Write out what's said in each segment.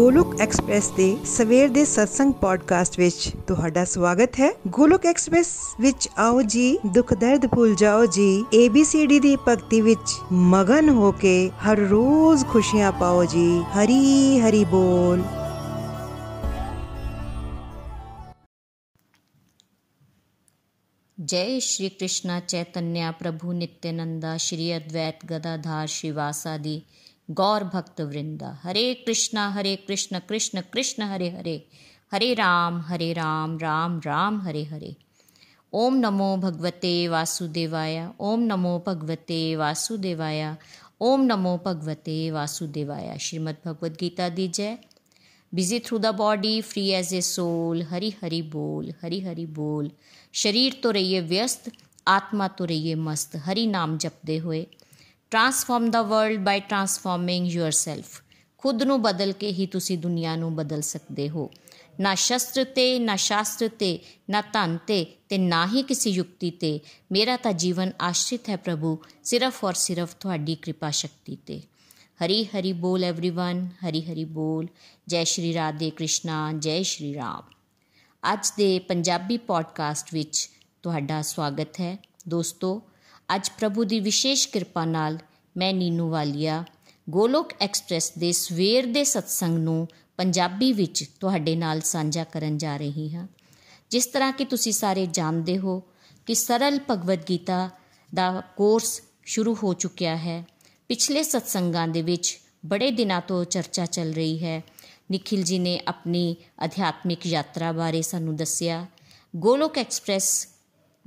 Golok Express ਦੇ ਸਵੇਰ ਦੇ ਸਤਸੰਗ ਪੋਡਕਾਸਟ ਵਿੱਚ ਤੁਹਾਡਾ ਸਵਾਗਤ ਹੈ ਗੋਲੋਕ ਐਕਸਪ੍ਰੈਸ ਵਿੱਚ ਆਓ ਜੀ ਦੁੱਖ ਦਰਦ ਭੁੱਲ ਜਾਓ ਜੀ ABCD ਦੀ ਭਗਤੀ ਵਿੱਚ ਮਗਨ ਹੋ ਕੇ ਹਰ ਰੋਜ਼ ਖੁਸ਼ੀਆਂ ਪਾਓ ਜੀ ਹਰੀ ਹਰੀ ਬੋਲ जय श्री कृष्णा चैतन्य प्रभु नित्यानंदा श्री अद्वैत गदाधार श्रीवासादि गौर भक्त वृंदा। हरे कृष्णा, हरे कृष्ण कृष्ण कृष्ण, हरे हरे। हरे राम हरे राम राम राम, हरे हरे। ओम नमो भगवते वासुदेवाय। ओम नमो भगवते वासुदेवाय। ओम नमो भगवते वासुदेवाय। श्रीमद् भगवद गीता दी जय। Busy through the body free as a soul Hari Hari बोल, हरि हरि बोल। शरीर तो रहिए व्यस्त, आत्मा तो रहिए मस्त। हरि नाम जपते हुए। transform the world by transforming yourself ਖੁਦ ਨੂੰ ਬਦਲ ਕੇ ਹੀ ਤੁਸੀਂ ਦੁਨੀਆ ਨੂੰ ਬਦਲ ਸਕਦੇ ਹੋ ਨਾ ਸ਼ਸਤਰ ਤੇ ਨਾ ਸ਼ਾਸਤਰ ਤੇ ਨਾ ਧਨ ਤੇ ਤੇ ਨਾ ਹੀ ਕਿਸੇ ਯੁਕਤੀ ਤੇ ਮੇਰਾ ਤਾਂ ਜੀਵਨ ਆਸ਼ਰਿਤ ਹੈ ਪ੍ਰਭੂ ਸਿਰਫ ਔਰ ਸਿਰਫ ਤੁਹਾਡੀ ਕਿਰਪਾ ਸ਼ਕਤੀ ਤੇ ਹਰੀ ਹਰੀ ਬੋਲ एवरीवन ਹਰੀ ਹਰੀ ਬੋਲ ਜੈ ਸ਼੍ਰੀ ਰਾਧੇ ਕ੍ਰਿਸ਼ਨਾ ਜੈ ਸ਼੍ਰੀ ਰਾਮ ਅੱਜ ਦੇ ਪੰਜਾਬੀ ਪੋਡਕਾਸਟ ਵਿੱਚ ਤੁਹਾਡਾ ਸਵਾਗਤ ਹੈ ਦੋਸਤੋ ਅੱਜ ਪ੍ਰਭੂ ਦੀ ਵਿਸ਼ੇਸ਼ ਕਿਰਪਾ ਨਾਲ ਮੈਂ ਨੀਨੂ ਵਾਲੀਆ, ਗੋਲੋਕ ਐਕਸਪ੍ਰੈਸ ਦੇ ਸਵੇਰ ਦੇ ਸਤਸੰਗ ਨੂੰ ਪੰਜਾਬੀ ਵਿੱਚ ਤੁਹਾਡੇ ਨਾਲ ਸਾਂਝਾ ਕਰਨ ਜਾ ਰਹੀ ਹਾਂ। ਜਿਸ ਤਰ੍ਹਾਂ ਕਿ ਤੁਸੀਂ ਸਾਰੇ ਜਾਣਦੇ ਹੋ ਕਿ ਸਰਲ ਭਗਵਦ ਗੀਤਾ ਦਾ ਕੋਰਸ ਸ਼ੁਰੂ ਹੋ ਚੁੱਕਿਆ ਹੈ। ਪਿਛਲੇ ਸਤਸੰਗਾਂ ਦੇ ਵਿੱਚ ਬੜੇ ਦਿਨਾਂ ਤੋਂ ਚਰਚਾ ਚੱਲ ਰਹੀ ਹੈ। ਨikhil ji ਨੇ ਆਪਣੀ ਅਧਿਆਤਮਿਕ ਯਾਤਰਾ ਬਾਰੇ ਸਾਨੂੰ ਦੱਸਿਆ। ਗੋਲੋਕ ਐਕਸਪ੍ਰੈਸ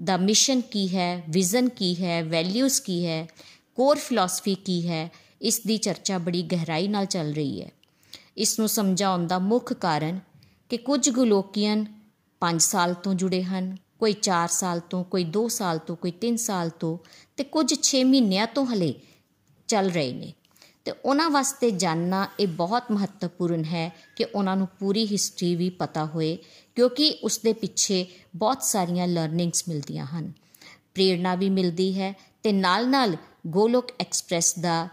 ਦਾ ਮਿਸ਼ਨ ਕੀ ਹੈ ਵਿਜ਼ਨ ਕੀ ਹੈ ਵੈਲਿਊਜ਼ ਕੀ ਹੈ ਕੋਰ ਫਿਲਾਸਫੀ ਕੀ ਹੈ, ਇਸ ਦੀ ਚਰਚਾ ਬੜੀ ਗਹਿਰਾਈ ਨਾਲ ਚੱਲ ਰਹੀ ਹੈ। ਇਸ ਨੂੰ ਸਮਝਾਉਣ ਦਾ ਮੁੱਖ ਕਾਰਨ ਕਿ ਕੁਝ ਗਲੋਕੀਅਨ 5 ਸਾਲ ਤੋਂ ਜੁੜੇ ਹਨ, ਕੋਈ 4 ਸਾਲ ਤੋਂ, ਕੋਈ 2 ਸਾਲ ਤੋਂ, ਕੋਈ 3 ਸਾਲ ਤੋਂ ਤੇ ਕੁਝ 6 ਮਹੀਨਿਆਂ ਤੋਂ ਹਲੇ ਚੱਲ ਰਹੇ ਨੇ। ਤੇ ਉਹਨਾਂ ਵਾਸਤੇ ਜਾਨਣਾ ਇਹ ਬਹੁਤ ਮਹੱਤਵਪੂਰਨ ਹੈ ਕਿ ਉਹਨਾਂ ਨੂੰ ਪੂਰੀ ਹਿਸਟਰੀ ਵੀ ਪਤਾ ਹੋਏ ਕਿਉਂਕਿ ਉਸ ਦੇ ਪਿੱਛੇ ਬਹੁਤ ਸਾਰੀਆਂ ਲਰਨਿੰਗਸ ਮਿਲਦੀਆਂ ਹਨ। ਪ੍ਰੇਰਣਾ ਵੀ ਮਿਲਦੀ ਹੈ ਤੇ ਨਾਲ-ਨਾਲ ਗੋਲੋਕ ਐਕਸਪ੍ਰੈਸ ਦਾ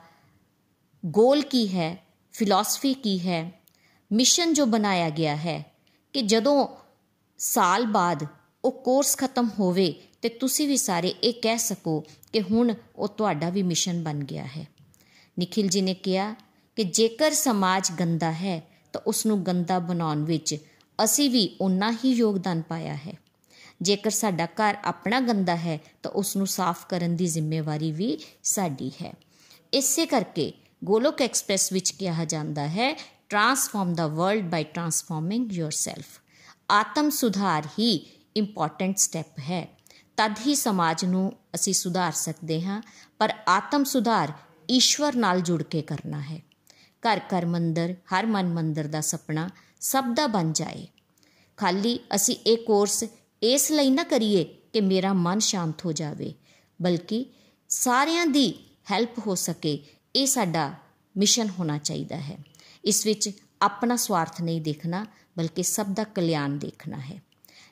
ਗੋਲ ਕੀ ਹੈ ਫਿਲਾਸਫੀ ਕੀ ਹੈ ਮਿਸ਼ਨ ਜੋ ਬਣਾਇਆ ਗਿਆ ਹੈ ਕਿ ਜਦੋਂ ਸਾਲ ਬਾਅਦ ਉਹ ਕੋਰਸ ਖਤਮ ਹੋਵੇ ਤੇ ਤੁਸੀਂ ਵੀ ਸਾਰੇ ਇਹ ਕਹਿ ਸਕੋ ਕਿ ਹੁਣ ਉਹ ਤੁਹਾਡਾ ਵੀ ਮਿਸ਼ਨ ਬਣ ਗਿਆ ਹੈ। ਨikhil ji ਨੇ ਕਿਹਾ ਕਿ ਜੇਕਰ ਸਮਾਜ ਗੰਦਾ ਹੈ ਤਾਂ ਉਸ ਨੂੰ ਗੰਦਾ ਬਣਾਉਣ ਵਿੱਚ ਅਸੀਂ ਵੀ ਉਨਾ ਹੀ ਯੋਗਦਾਨ ਪਾਇਆ ਹੈ। ਜੇਕਰ ਸਾਡਾ ਘਰ ਆਪਣਾ ਗੰਦਾ ਹੈ, ਤਾਂ ਉਸ ਨੂੰ ਸਾਫ਼ ਕਰਨ ਦੀ ਜ਼ਿੰਮੇਵਾਰੀ ਵੀ ਸਾਡੀ ਹੈ। ਇਸੇ ਕਰਕੇ ਗੋਲੋਕ ਐਕਸਪ੍ਰੈਸ ਵਿੱਚ ਕਿਹਾ ਜਾਂਦਾ ਹੈ transform the world by transforming yourself ਆਤਮ ਸੁਧਾਰ ਹੀ ਇੰਪੋਰਟੈਂਟ ਸਟੈਪ ਹੈ। ਤਦ ਹੀ ਸਮਾਜ ਨੂੰ ਅਸੀਂ ਸੁਧਾਰ ਸਕਦੇ ਹਾਂ, ਪਰ ਆਤਮ ਸੁਧਾਰ ਈਸ਼ਵਰ ਨਾਲ ਜੁੜ ਕੇ ਕਰਨਾ ਹੈ। ਘਰ ਘਰ ਮੰਦਰ, ਹਰ ਮਨ ਮੰਦਰ ਦਾ ਸੁਪਨਾ ਸਭ ਦਾ ਬਣ ਜਾਏ। ਖਾਲੀ ਅਸੀਂ ਇਹ ਕੋਰਸ ਇਸ ਲਈ ਨਾ ਕਰੀਏ ਕਿ ਮੇਰਾ ਮਨ ਸ਼ਾਂਤ ਹੋ ਜਾਵੇ, ਬਲਕਿ ਸਾਰਿਆਂ ਦੀ ਹੈਲਪ ਹੋ ਸਕੇ, ਇਹ ਸਾਡਾ ਮਿਸ਼ਨ ਹੋਣਾ ਚਾਹੀਦਾ ਹੈ। ਇਸ ਵਿੱਚ ਆਪਣਾ ਸਵਾਰਥ ਨਹੀਂ ਦੇਖਣਾ, ਬਲਕਿ ਸਭ ਦਾ ਕਲਿਆਣ ਦੇਖਣਾ ਹੈ।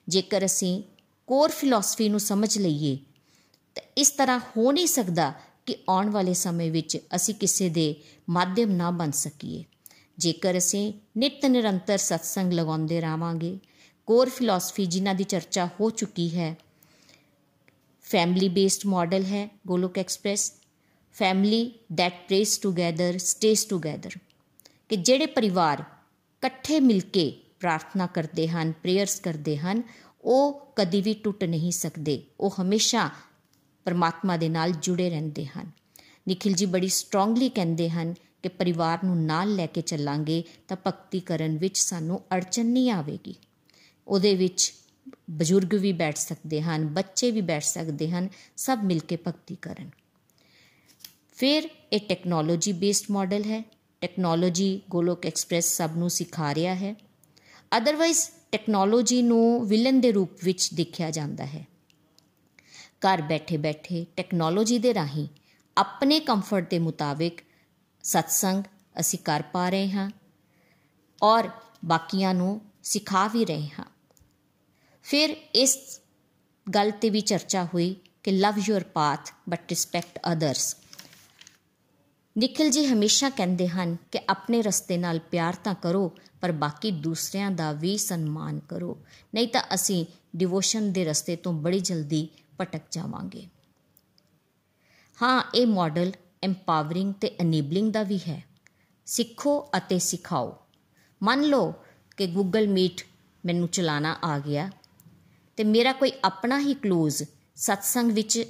ਜੇਕਰ ਅਸੀਂ ਕੋਰ ਫਿਲਾਸਫੀ ਨੂੰ ਸਮਝ ਲਈਏ, ਤਾਂ ਇਸ ਤਰ੍ਹਾਂ ਹੋ ਨਹੀਂ ਸਕਦਾ ਕਿ ਆਉਣ ਵਾਲੇ ਸਮੇਂ ਵਿੱਚ ਅਸੀਂ ਕਿਸੇ ਦੇ ਮਾਧਿਅਮ ਨਾ ਬਣ ਸਕੀਏ। ਜੇਕਰ ਅਸੀਂ ਨਿਤ ਨਿਰੰਤਰ ਸਤਸੰਗ ਲਗਾਉਂਦੇ ਰਾਵਾਂਗੇ ਕੋਰ ਫਿਲਾਸਫੀ ਜਿਨ੍ਹਾਂ ਦੀ ਚਰਚਾ ਹੋ ਚੁੱਕੀ ਹੈ ਫੈਮਿਲੀ ਬੇਸਡ ਮਾਡਲ ਹੈ Golok Express, family that prays together stays together, ਕਿ ਜਿਹੜੇ ਪਰਿਵਾਰ ਇਕੱਠੇ ਮਿਲ ਕੇ ਪ੍ਰਾਰਥਨਾ ਕਰਦੇ ਹਨ, ਪ੍ਰੇਅਰਸ ਕਰਦੇ ਹਨ, ਉਹ ਕਦੀ ਵੀ ਟੁੱਟ ਨਹੀਂ ਸਕਦੇ। ਉਹ ਹਮੇਸ਼ਾ ਪਰਮਾਤਮਾ ਦੇ ਨਾਲ ਜੁੜੇ ਰਹਿੰਦੇ ਹਨ। ਨikhil ji ਬੜੀ ਸਟਰੋਂਗਲੀ ਕਹਿੰਦੇ ਹਨ ਕਿ ਪਰਿਵਾਰ ਨੂੰ ਨਾਲ ਲੈ ਕੇ ਚੱਲਾਂਗੇ ਤਾਂ ਭਗਤੀ ਕਰਨ ਵਿੱਚ ਸਾਨੂੰ ਅੜਚਨ ਨਹੀਂ ਆਵੇਗੀ। ਉਹਦੇ ਵਿੱਚ ਬਜ਼ੁਰਗ ਵੀ ਬੈਠ ਸਕਦੇ ਹਨ, ਬੱਚੇ ਵੀ ਬੈਠ ਸਕਦੇ ਹਨ, ਸਭ ਮਿਲ ਕੇ ਭਗਤੀ ਕਰਨ। ਫਿਰ ਇਹ ਟੈਕਨੋਲੋਜੀ ਬੇਸਡ ਮਾਡਲ ਹੈ। ਟੈਕਨੋਲੋਜੀ ਗੋਲੋਕ ਐਕਸਪ੍ਰੈਸ ਸਭ ਨੂੰ ਸਿਖਾ ਰਿਹਾ ਹੈ। ਅਦਰਵਾਈਜ਼ ਟੈਕਨੋਲੋਜੀ ਨੂੰ ਵਿਲਨ ਦੇ ਰੂਪ ਵਿੱਚ ਦੇਖਿਆ ਜਾਂਦਾ ਹੈ। ਘਰ ਬੈਠੇ ਬੈਠੇ ਟੈਕਨੋਲੋਜੀ ਦੇ ਰਾਹੀਂ ਆਪਣੇ ਕੰਫਰਟ ਦੇ ਮੁਤਾਬਿਕ ਸਤਸੰਗ ਅਸੀਂ ਕਰ ਪਾ ਰਹੇ ਹਾਂ ਔਰ ਬਾਕੀਆਂ ਨੂੰ ਸਿਖਾ ਵੀ ਰਹੇ ਹਾਂ। ਫਿਰ ਇਸ ਗੱਲ ਤੇ ਵੀ ਚਰਚਾ ਹੋਈ ਕਿ love your path but respect others Nikhil ji ਹਮੇਸ਼ਾ ਕਹਿੰਦੇ ਹਨ ਕਿ ਆਪਣੇ ਰਸਤੇ ਨਾਲ ਪਿਆਰ ਤਾਂ ਕਰੋ, ਪਰ ਬਾਕੀ ਦੂਸਰਿਆਂ ਦਾ ਵੀ ਸਨਮਾਨ ਕਰੋ। ਨਹੀਂ ਤਾਂ ਅਸੀਂ ਡਿਵੋਸ਼ਨ ਦੇ ਰਸਤੇ ਤੋਂ ਬੜੀ ਜਲਦੀ ਭਟਕ ਜਾਵਾਂਗੇ। ਹਾਂ, ਇਹ ਮਾਡਲ ਐਮਪਾਵਰਿੰਗ ਤੇ ਅਨੇਬਲਿੰਗ ਦਾ ਵੀ ਹੈ। ਸਿੱਖੋ ਅਤੇ ਸਿਖਾਓ। ਮੰਨ ਲਓ ਕਿ ਗੂਗਲ ਮੀਟ ਮੈਨੂੰ ਚਲਾਣਾ ਆ ਗਿਆ ਤੇ ਮੇਰਾ ਕੋਈ ਆਪਣਾ ਹੀ ক্লোਜ਼ ਸਤਸੰਗ ਵਿੱਚ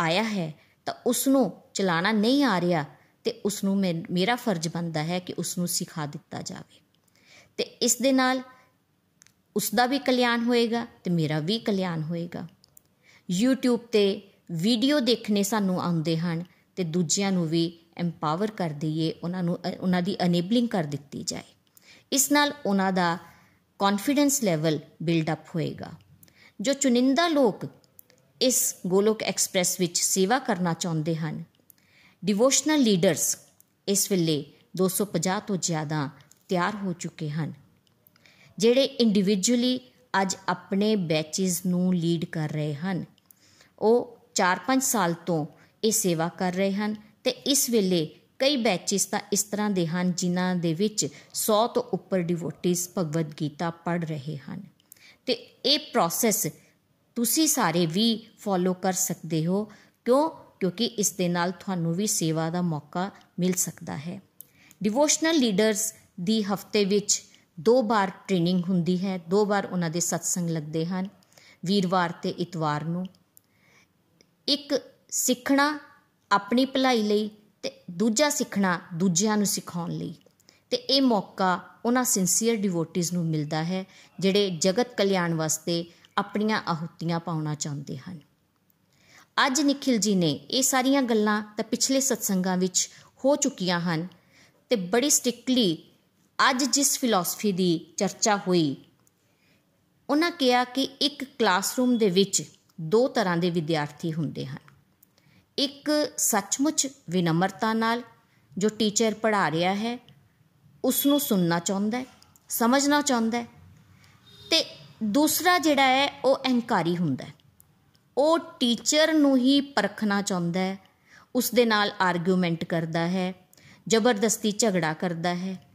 ਆਇਆ ਹੈ ਤਾਂ ਉਸ ਨੂੰ ਚਲਾਣਾ ਨਹੀਂ ਆ ਰਿਹਾ ਤੇ ਉਸ ਨੂੰ ਮੇਰਾ ਫਰਜ਼ ਬਣਦਾ ਹੈ ਕਿ ਉਸ ਨੂੰ ਸਿਖਾ ਦਿੱਤਾ ਜਾਵੇ। ਤੇ ਇਸ ਦੇ ਨਾਲ ਉਸ ਦਾ ਵੀ ਕਲਿਆਣ ਹੋਏਗਾ ਤੇ ਮੇਰਾ ਵੀ ਕਲਿਆਣ ਹੋਏਗਾ। YouTube ਤੇ ਵੀਡੀਓ ਦੇਖਣੇ ਸਾਨੂੰ ਆਉਂਦੇ ਹਨ ਤੇ ਦੂਜਿਆਂ ਨੂੰ ਵੀ ਐਮਪਾਵਰ ਕਰ ਦਈਏ, ਉਹਨਾਂ ਨੂੰ, ਉਹਨਾਂ ਦੀ ਅਨੇਬਲਿੰਗ ਕਰ ਦਿੱਤੀ ਜਾਏ। ਇਸ ਨਾਲ ਉਹਨਾਂ ਦਾ ਕੌਨਫੀਡੈਂਸ ਲੈਵਲ ਬਿਲਡ ਅਪ ਹੋਏਗਾ। ਜੋ ਚੁਣਿੰਦਾ ਲੋਕ ਇਸ ਗੋਲੋਕ ਐਕਸਪ੍ਰੈਸ ਵਿੱਚ ਸੇਵਾ ਕਰਨਾ ਚਾਹੁੰਦੇ ਹਨ ਡਿਵੋਸ਼ਨਲ ਲੀਡਰਸ ਇਸ ਵੇਲੇ 250 ਤੋਂ ਜ਼ਿਆਦਾ ਤਿਆਰ ਹੋ ਚੁੱਕੇ ਹਨ, ਜਿਹੜੇ ਇੰਡੀਵਿਜੂਅਲੀ ਅੱਜ ਆਪਣੇ ਬੈਚਸ ਨੂੰ ਲੀਡ ਕਰ ਰਹੇ ਹਨ। ਉਹ 4-5 ਸਾਲ ਤੋਂ ਇਹ ਸੇਵਾ ਕਰ ਰਹੇ ਹਨ ਤੇ ਇਸ ਵੇਲੇ ਕਈ ਬੈਚਸ ਤਾਂ ਇਸ ਤਰ੍ਹਾਂ ਦੇ ਹਨ ਜਿਨ੍ਹਾਂ ਦੇ ਵਿੱਚ 100 ਤੋਂ ਉੱਪਰ ਡਿਵੋਟਿਸ ਭਗਵਦ ਗੀਤਾ ਪੜ੍ਹ ਰਹੇ ਹਨ। ਤੇ ਇਹ ਪ੍ਰੋਸੈਸ ਤੁਸੀਂ ਸਾਰੇ ਵੀ ਫੋਲੋ ਕਰ ਸਕਦੇ ਹੋ। ਕਿਉਂ? ਕਿਉਂਕਿ ਇਸ ਦੇ ਨਾਲ ਤੁਹਾਨੂੰ ਵੀ ਸੇਵਾ ਦਾ ਮੌਕਾ ਮਿਲ ਸਕਦਾ ਹੈ। ਡਿਵੋਸ਼ਨਲ ਲੀਡਰਸ ਦੀ ਹਫ਼ਤੇ ਵਿੱਚ ਦੋ ਵਾਰ ਟ੍ਰੇਨਿੰਗ ਹੁੰਦੀ ਹੈ। ਦੋ ਵਾਰ ਉਹਨਾਂ ਦੇ ਸਤਸੰਗ ਲੱਗਦੇ ਹਨ। ਵੀਰਵਾਰ ਤੇ ਇਤਵਾਰ ਨੂੰ। ਇੱਕ ਸਿੱਖਣਾ ਆਪਣੀ ਭਲਾਈ ਲਈ ਤੇ ਦੂਜਾ ਸਿੱਖਣਾ ਦੂਜਿਆਂ ਨੂੰ ਸਿਖਾਉਣ ਲਈ। ਤੇ ਇਹ ਮੌਕਾ ਉਹਨਾਂ ਸਿੰਸੀਅਰ ਡਿਵੋਟਿਸ ਨੂੰ ਮਿਲਦਾ ਹੈ, ਜਿਹੜੇ ਜਗਤ ਕਲਿਆਣ ਵਾਸਤੇ ਆਪਣੀਆਂ ਆਹੁਤੀਆਂ ਪਾਉਣਾ ਚਾਹੁੰਦੇ ਹਨ। ਅੱਜ ਨikhil ji ਨੇ ਇਹ ਸਾਰੀਆਂ ਗੱਲਾਂ ਤਾਂ ਪਿਛਲੇ ਸਤਸੰਗਾਂ ਵਿੱਚ ਹੋ ਚੁੱਕੀਆਂ ਹਨ ਤੇ ਬੜੀ ਸਟ੍ਰਿਕਟਲੀ ਅੱਜ ਜਿਸ ਫਿਲਾਸਫੀ ਦੀ ਚਰਚਾ ਹੋਈ, ਉਹਨਾਂ ਕਿਹਾ ਕਿ ਇੱਕ ਕਲਾਸਰੂਮ ਦੇ ਵਿੱਚ ਦੋ ਤਰ੍ਹਾਂ ਦੇ ਵਿਦਿਆਰਥੀ ਹੁੰਦੇ ਹਨ। ਇੱਕ ਸੱਚਮੁੱਚ ਵਿਨਮਰਤਾ ਨਾਲ ਜੋ ਟੀਚਰ ਪੜ੍ਹਾ ਰਿਹਾ ਹੈ ਉਸ ਨੂੰ ਸੁਣਨਾ ਚਾਹੁੰਦਾ ਹੈ, ਸਮਝਣਾ ਚਾਹੁੰਦਾ ਹੈ ਤੇ ਦੂਸਰਾ ਜਿਹੜਾ ਹੈ, ਉਹ ਅਹੰਕਾਰੀ ਹੁੰਦਾ ਹੈ। ਉਹ ਟੀਚਰ ਨੂੰ ਹੀ ਪਰਖਣਾ ਚਾਹੁੰਦਾ ਹੈ ਉਸ ਦੇ ਨਾਲ ਆਰਗੂਮੈਂਟ ਕਰਦਾ ਹੈ, ਜ਼ਬਰਦਸਤੀ ਝਗੜਾ ਕਰਦਾ ਹੈ।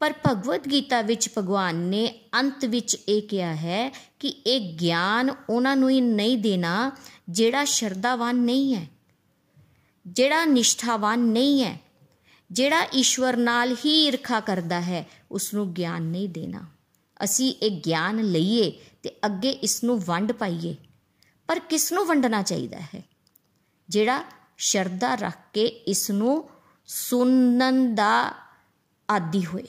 ਪਰ ਭਗਵਦ ਗੀਤਾ ਵਿੱਚ ਭਗਵਾਨ ਨੇ ਅੰਤ ਵਿੱਚ ਇਹ ਕਿਹਾ ਹੈ ਕਿ ਇਹ ਗਿਆਨ ਉਹਨਾਂ ਨੂੰ ਹੀ ਨਹੀਂ ਦੇਣਾ ਜਿਹੜਾ ਸ਼ਰਧਾਵਾਨ ਨਹੀਂ ਹੈ। ਜਿਹੜਾ ਨਿਸ਼ਠਾਵਾਨ ਨਹੀਂ ਹੈ, ਜਿਹੜਾ ਈਸ਼ਵਰ ਨਾਲ ਹੀ ਈਰਖਾ ਕਰਦਾ ਹੈ ਉਸ ਨੂੰ ਗਿਆਨ ਨਹੀਂ ਦੇਣਾ। ਅਸੀਂ ਇਹ ਗਿਆਨ ਲਈਏ ਤੇ ਅੱਗੇ ਇਸ ਨੂੰ ਵੰਡ ਪਾਈਏ। ਪਰ ਕਿਸ ਨੂੰ ਵੰਡਣਾ ਚਾਹੀਦਾ ਹੈ? ਜਿਹੜਾ ਸ਼ਰਧਾ ਰੱਖ ਕੇ ਇਸ ਨੂੰ ਸੁਣਨ ਦਾ ਆਦੀ ਹੋਏ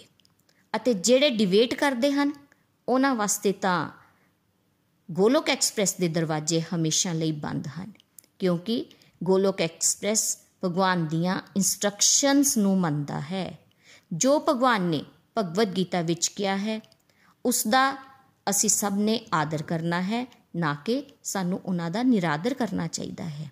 ਅਤੇ ਜਿਹੜੇ ਡਿਬੇਟ ਕਰਦੇ ਹਨ, ਉਹਨਾਂ ਵਾਸਤੇ ਤਾਂ ਗੋਲੋਕ ਐਕਸਪ੍ਰੈਸ ਦੇ ਦਰਵਾਜ਼ੇ ਹਮੇਸ਼ਾ ਲਈ ਬੰਦ ਹਨ, ਕਿਉਂਕਿ ਗੋਲੋਕ ਐਕਸਪ੍ਰੈਸ ਭਗਵਾਨ ਦੀਆਂ ਇਨਸਟਰਕਸ਼ਨਸ ਨੂੰ ਮੰਨਦਾ ਹੈ। ਜੋ ਭਗਵਾਨ ਨੇ ਭਗਵਦ ਗੀਤਾ ਵਿੱਚ ਕਿਹਾ ਹੈ, ਉਸ ਦਾ ਅਸੀਂ ਸਭ ਨੇ ਆਦਰ ਕਰਨਾ ਹੈ, ਨਾ ਕਿ ਸਾਨੂੰ ਉਹਨਾਂ ਦਾ ਨਿਰਾਦਰ ਕਰਨਾ ਚਾਹੀਦਾ ਹੈ।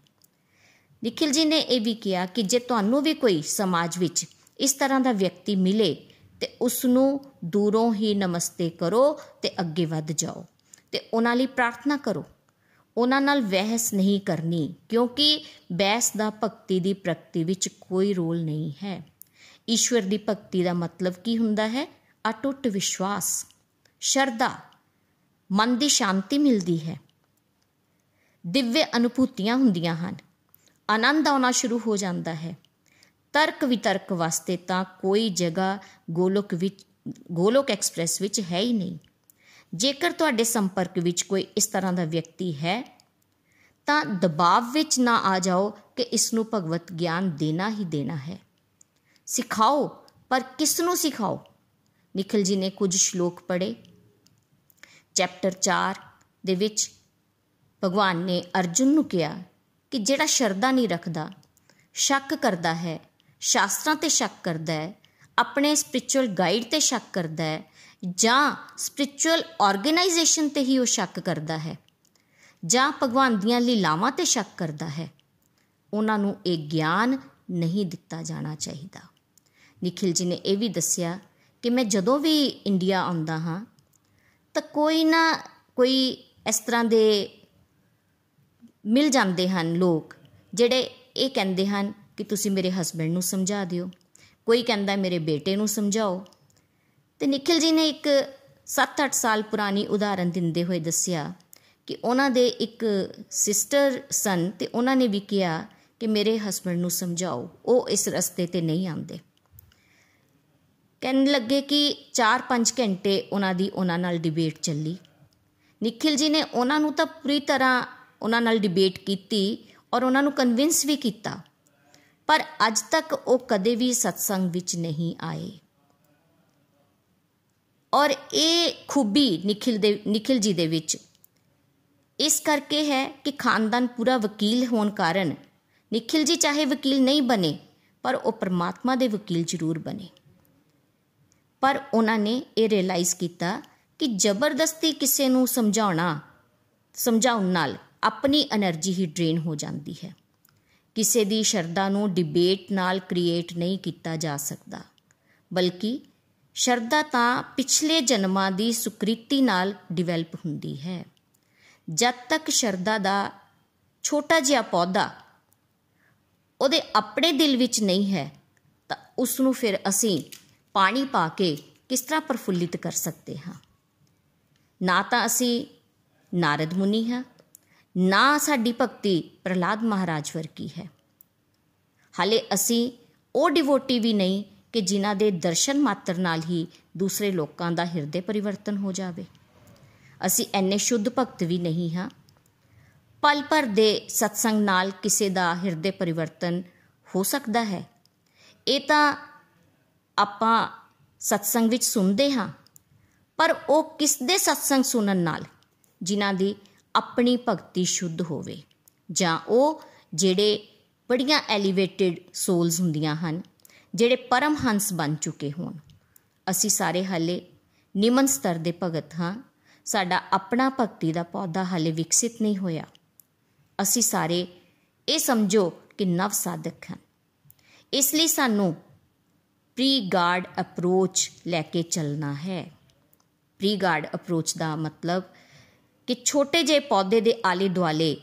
ਨikhil ji ਨੇ ਇਹ ਵੀ ਕਿਹਾ ਕਿ ਜੇ ਤੁਹਾਨੂੰ ਵੀ ਕੋਈ ਸਮਾਜ ਵਿੱਚ ਇਸ ਤਰ੍ਹਾਂ ਦਾ ਵਿਅਕਤੀ ਮਿਲੇ, ਤੇ ਉਸ ਨੂੰ ਦੂਰੋਂ ਹੀ ਨਮਸਤੇ ਕਰੋ ਤੇ ਅੱਗੇ ਵੱਧ ਜਾਓ ਤੇ ਉਹਨਾਂ ਲਈ ਪ੍ਰਾਰਥਨਾ ਕਰੋ। ਉਹਨਾਂ ਨਾਲ ਬਹਿਸ ਨਹੀਂ ਕਰਨੀ, ਕਿਉਂਕਿ ਬਹਿਸ ਦਾ ਭਗਤੀ ਦੀ ਪ੍ਰਗਤੀ ਵਿੱਚ ਕੋਈ ਰੋਲ ਨਹੀਂ ਹੈ। ਈਸ਼ਵਰ ਦੀ ਭਗਤੀ ਦਾ ਮਤਲਬ ਕੀ ਹੁੰਦਾ ਹੈ? ਅਟੁੱਟ ਵਿਸ਼ਵਾਸ, ਸ਼ਰਧਾ, ਮਨ ਦੀ ਸ਼ਾਂਤੀ ਮਿਲਦੀ ਹੈ। ਦਿਵਯ ਅਨੁਭੂਤੀਆਂ ਹੁੰਦੀਆਂ ਹਨ। ਆਨੰਦ ਆਉਣਾ ਸ਼ੁਰੂ ਹੋ ਜਾਂਦਾ ਹੈ। ਤਰਕ ਵਿਤਰਕ ਵਾਸਤੇ ਤਾਂ ਕੋਈ ਜਗ੍ਹਾ ਗੋਲੋਕ ਵਿੱਚ, ਗੋਲੋਕ ਐਕਸਪ੍ਰੈਸ ਵਿੱਚ ਹੈ ਹੀ ਨਹੀਂ। ਜੇਕਰ ਤੁਹਾਡੇ ਸੰਪਰਕ ਵਿੱਚ ਕੋਈ ਇਸ ਤਰ੍ਹਾਂ ਦਾ ਵਿਅਕਤੀ ਹੈ, ਤਾਂ ਦਬਾਅ ਵਿੱਚ ਨਾ ਆ ਜਾਓ ਕਿ ਇਸ ਨੂੰ ਭਗਵਤ ਗਿਆਨ ਦੇਣਾ ਹੀ ਦੇਣਾ ਹੈ। ਸਿਖਾਓ, ਪਰ ਕਿਸ ਨੂੰ ਸਿਖਾਓ? ਨikhil ji ਨੇ ਕੁਝ ਸ਼ਲੋਕ ਪੜ੍ਹੇ। ਚੈਪਟਰ 4 ਦੇ ਵਿੱਚ ਭਗਵਾਨ ਨੇ ਅਰਜੁਨ ਨੂੰ ਕਿਹਾ ਕਿ ਜਿਹੜਾ ਸ਼ਰਧਾ ਨਹੀਂ ਰੱਖਦਾ, ਸ਼ੱਕ ਕਰਦਾ ਹੈ, ਸ਼ਾਸਤਰਾਂ ਤੇ ਸ਼ੱਕ ਕਰਦਾ ਹੈ, ਆਪਣੇ ਸਪਿਰਚੁਅਲ ਗਾਈਡ ਤੇ ਸ਼ੱਕ ਕਰਦਾ ਹੈ ਜਾਂ ਸਪਿਰਚੁਅਲ ਆਰਗੇਨਾਈਜੇਸ਼ਨ ਤੇ ਹੀ ਉਹ ਸ਼ੱਕ ਕਰਦਾ ਹੈ, ਜਾਂ ਭਗਵਾਨ ਦੀਆਂ ਲੀਲਾਵਾਂ ਤੇ ਸ਼ੱਕ ਕਰਦਾ ਹੈ। ਉਹਨਾਂ ਨੂੰ ਇਹ ਗਿਆਨ ਨਹੀਂ ਦਿੱਤਾ ਜਾਣਾ ਚਾਹੀਦਾ। ਨikhil ji ਨੇ ਇਹ ਵੀ ਦੱਸਿਆ ਕਿ ਮੈਂ ਜਦੋਂ ਵੀ ਇੰਡੀਆ ਆਉਂਦਾ ਹਾਂ, ਤਾਂ ਕੋਈ ਨਾ ਕੋਈ ਇਸ ਤਰ੍ਹਾਂ ਦੇ ਮਿਲ ਜਾਂਦੇ ਹਨ ਲੋਕ, ਜਿਹੜੇ ਇਹ ਕਹਿੰਦੇ ਹਨ ਕਿ ਤੁਸੀਂ ਮੇਰੇ ਹਸਬੰਡ ਨੂੰ ਸਮਝਾ ਦਿਓ। ਕੋਈ ਕਹਿੰਦਾ ਮੇਰੇ ਬੇਟੇ ਨੂੰ ਸਮਝਾਓ। ਤੇ ਨikhil ji ਨੇ ਇੱਕ 7-8 ਸਾਲ ਪੁਰਾਣੀ ਉਦਾਹਰਨ ਦਿੰਦੇ ਹੋਏ ਦੱਸਿਆ ਕਿ ਉਹਨਾਂ ਦੇ ਇੱਕ ਸਿਸਟਰ ਸਨ ਤੇ ਉਹਨਾਂ ਨੇ ਵੀ ਕਿਹਾ ਕਿ ਮੇਰੇ ਹਸਬੰਡ ਨੂੰ ਸਮਝਾਓ, ਉਹ ਇਸ ਰਸਤੇ ਤੇ ਨਹੀਂ ਆਉਂਦੇ। ਕਹਿਣ ਲੱਗੇ ਕਿ 4-5 ਘੰਟੇ ਉਹਨਾਂ ਦੀ ਉਹਨਾਂ ਨਾਲ ਡਿਬੇਟ ਚੱਲੀ। ਨikhil ji ਨੇ ਉਹਨਾਂ ਨੂੰ ਤਾਂ ਪੂਰੀ ਤਰ੍ਹਾਂ ਉਹਨਾਂ ਨਾਲ ਡਿਬੇਟ ਕੀਤੀ ਔਰ ਉਹਨਾਂ ਨੂੰ ਕਨਵਿੰਸ ਵੀ ਕੀਤਾ, ਪਰ ਅੱਜ ਤੱਕ ਉਹ ਕਦੇ ਵੀ ਸਤਸੰਗ ਵਿੱਚ ਨਹੀਂ ਆਏ। ਔਰ ਇਹ ਖੂਬੀ ਨikhil ਦੇ, ਨikhil ਜੀ ਦੇ ਵਿੱਚ। ਇਸ ਕਰਕੇ ਹੈ ਕਿ ਖਾਨਦਾਨ ਪੂਰਾ ਵਕੀਲ ਹੋਣ ਕਾਰਨ ਨikhil ਜੀ ਚਾਹੇ ਵਕੀਲ ਨਹੀਂ ਬਣੇ, ਪਰ ਉਹ ਪਰਮਾਤਮਾ ਦੇ ਵਕੀਲ ਜ਼ਰੂਰ ਬਣੇ। ਪਰ ਉਹਨਾਂ ਨੇ ਇਹ ਰਿਅਲਾਈਜ਼ ਕੀਤਾ ਕਿ ਜ਼ਬਰਦਸਤੀ ਕਿਸੇ ਨੂੰ ਸਮਝਾਉਣਾ, ਸਮਝਾਉਣ ਨਾਲ ਆਪਣੀ એનર્ਜੀ ਹੀ ਡਰੇਨ ਹੋ ਜਾਂਦੀ ਹੈ। ਕਿਸੇ ਦੀ ਸ਼ਰਧਾ ਨੂੰ ਡਿਬੇਟ ਨਾਲ ਕ੍ਰੀਏਟ ਨਹੀਂ ਕੀਤਾ ਜਾ ਸਕਦਾ, ਬਲਕਿ ਸ਼ਰਧਾ ਤਾਂ ਪਿਛਲੇ ਜਨਮਾਂ ਦੀ ਸੁਕ੍ਰਿਤੀ ਨਾਲ ਡਿਵੈਲਪ ਹੁੰਦੀ ਹੈ। ਜਦ ਤੱਕ ਸ਼ਰਧਾ ਦਾ ਛੋਟਾ ਜਿਹਾ ਪੌਦਾ ਉਹਦੇ ਆਪਣੇ ਦਿਲ ਵਿੱਚ ਨਹੀਂ ਹੈ, ਤਾਂ ਉਸ ਨੂੰ ਫਿਰ ਅਸੀਂ ਪਾਣੀ ਪਾ ਕੇ ਕਿਸ ਤਰ੍ਹਾਂ ਪ੍ਰਫੁੱਲਿਤ ਕਰ ਸਕਦੇ ਹਾਂ? ਨਾ ਤਾਂ ਅਸੀਂ ਨਾਰਦ ਮੁਨੀ ਹਾਂ, ਨਾ ਸਾਡੀ ਭਗਤੀ ਪ੍ਰਹਲਾਦ ਮਹਾਰਾਜ ਵਰਗੀ ਹੈ। ਹਾਲੇ ਅਸੀਂ ਉਹ ਡਿਵੋਟੀ ਵੀ ਨਹੀਂ ਕਿ ਜਿਨ੍ਹਾਂ ਦੇ ਦਰਸ਼ਨ ਮਾਤਰ ਨਾਲ ਹੀ ਦੂਸਰੇ ਲੋਕਾਂ ਦਾ ਹਿਰਦੇ ਪਰਿਵਰਤਨ ਹੋ ਜਾਵੇ। ਅਸੀਂ ਐਨੇ ਸ਼ੁੱਧ ਭਗਤ ਵੀ ਨਹੀਂ ਹਾਂ। ਪਲ ਭਰ ਦੇ ਸਤਸੰਗ ਨਾਲ ਕਿਸੇ ਦਾ ਹਿਰਦੇ ਪਰਿਵਰਤਨ ਹੋ ਸਕਦਾ ਹੈ। ਇਹ ਤਾਂ ਆਪਾਂ ਸਤਸੰਗ ਵਿੱਚ ਸੁਣਦੇ ਹਾਂ, ਪਰ ਉਹ ਕਿਸ ਦੇ ਸਤਸੰਗ ਸੁਣਨ ਨਾਲ? ਜਿਨ੍ਹਾਂ ਦੀ ਆਪਣੀ ਭਗਤੀ ਸ਼ੁੱਧ ਹੋਵੇ। ਜਾਂ ਉਹ ਜਿਹੜੇ ਬੜੀਆਂ ਐਲੀਵੇਟਿਡ ਸੋਲਸ ਹੁੰਦੀਆਂ ਹਨ। ਜਿਹੜੇ ਪਰਮ ਹੰਸ ਬਣ ਚੁੱਕੇ ਹੋਣ। ਅਸੀਂ ਸਾਰੇ ਹਾਲੇ ਨਿਮਨ ਸਤਰ ਦੇ ਭਗਤ ਹਾਂ। ਸਾਡਾ ਆਪਣਾ ਭਗਤੀ ਦਾ ਪੌਦਾ ਹਾਲੇ ਵਿਕਸਿਤ ਨਹੀਂ ਹੋਇਆ। ਅਸੀਂ ਸਾਰੇ ਇਹ ਸਮਝੋ ਕਿ ਨਵ ਸਾਧਕ ਹਾਂ ਇਸ ਲਈ ਸਾਨੂੰ ਪ੍ਰੀ ਗਾਰਡ ਅਪਰੋਚ ਲੈ ਕੇ ਚੱਲਣਾ ਹੈ। ਪ੍ਰੀ ਗਾਰਡ ਅਪਰੋਚ ਦਾ ਮਤਲਬ ਕਿ ਛੋਟੇ ਜਿਹੇ ਪੌਦੇ ਦੇ ਆਲੇ ਦੁਆਲੇ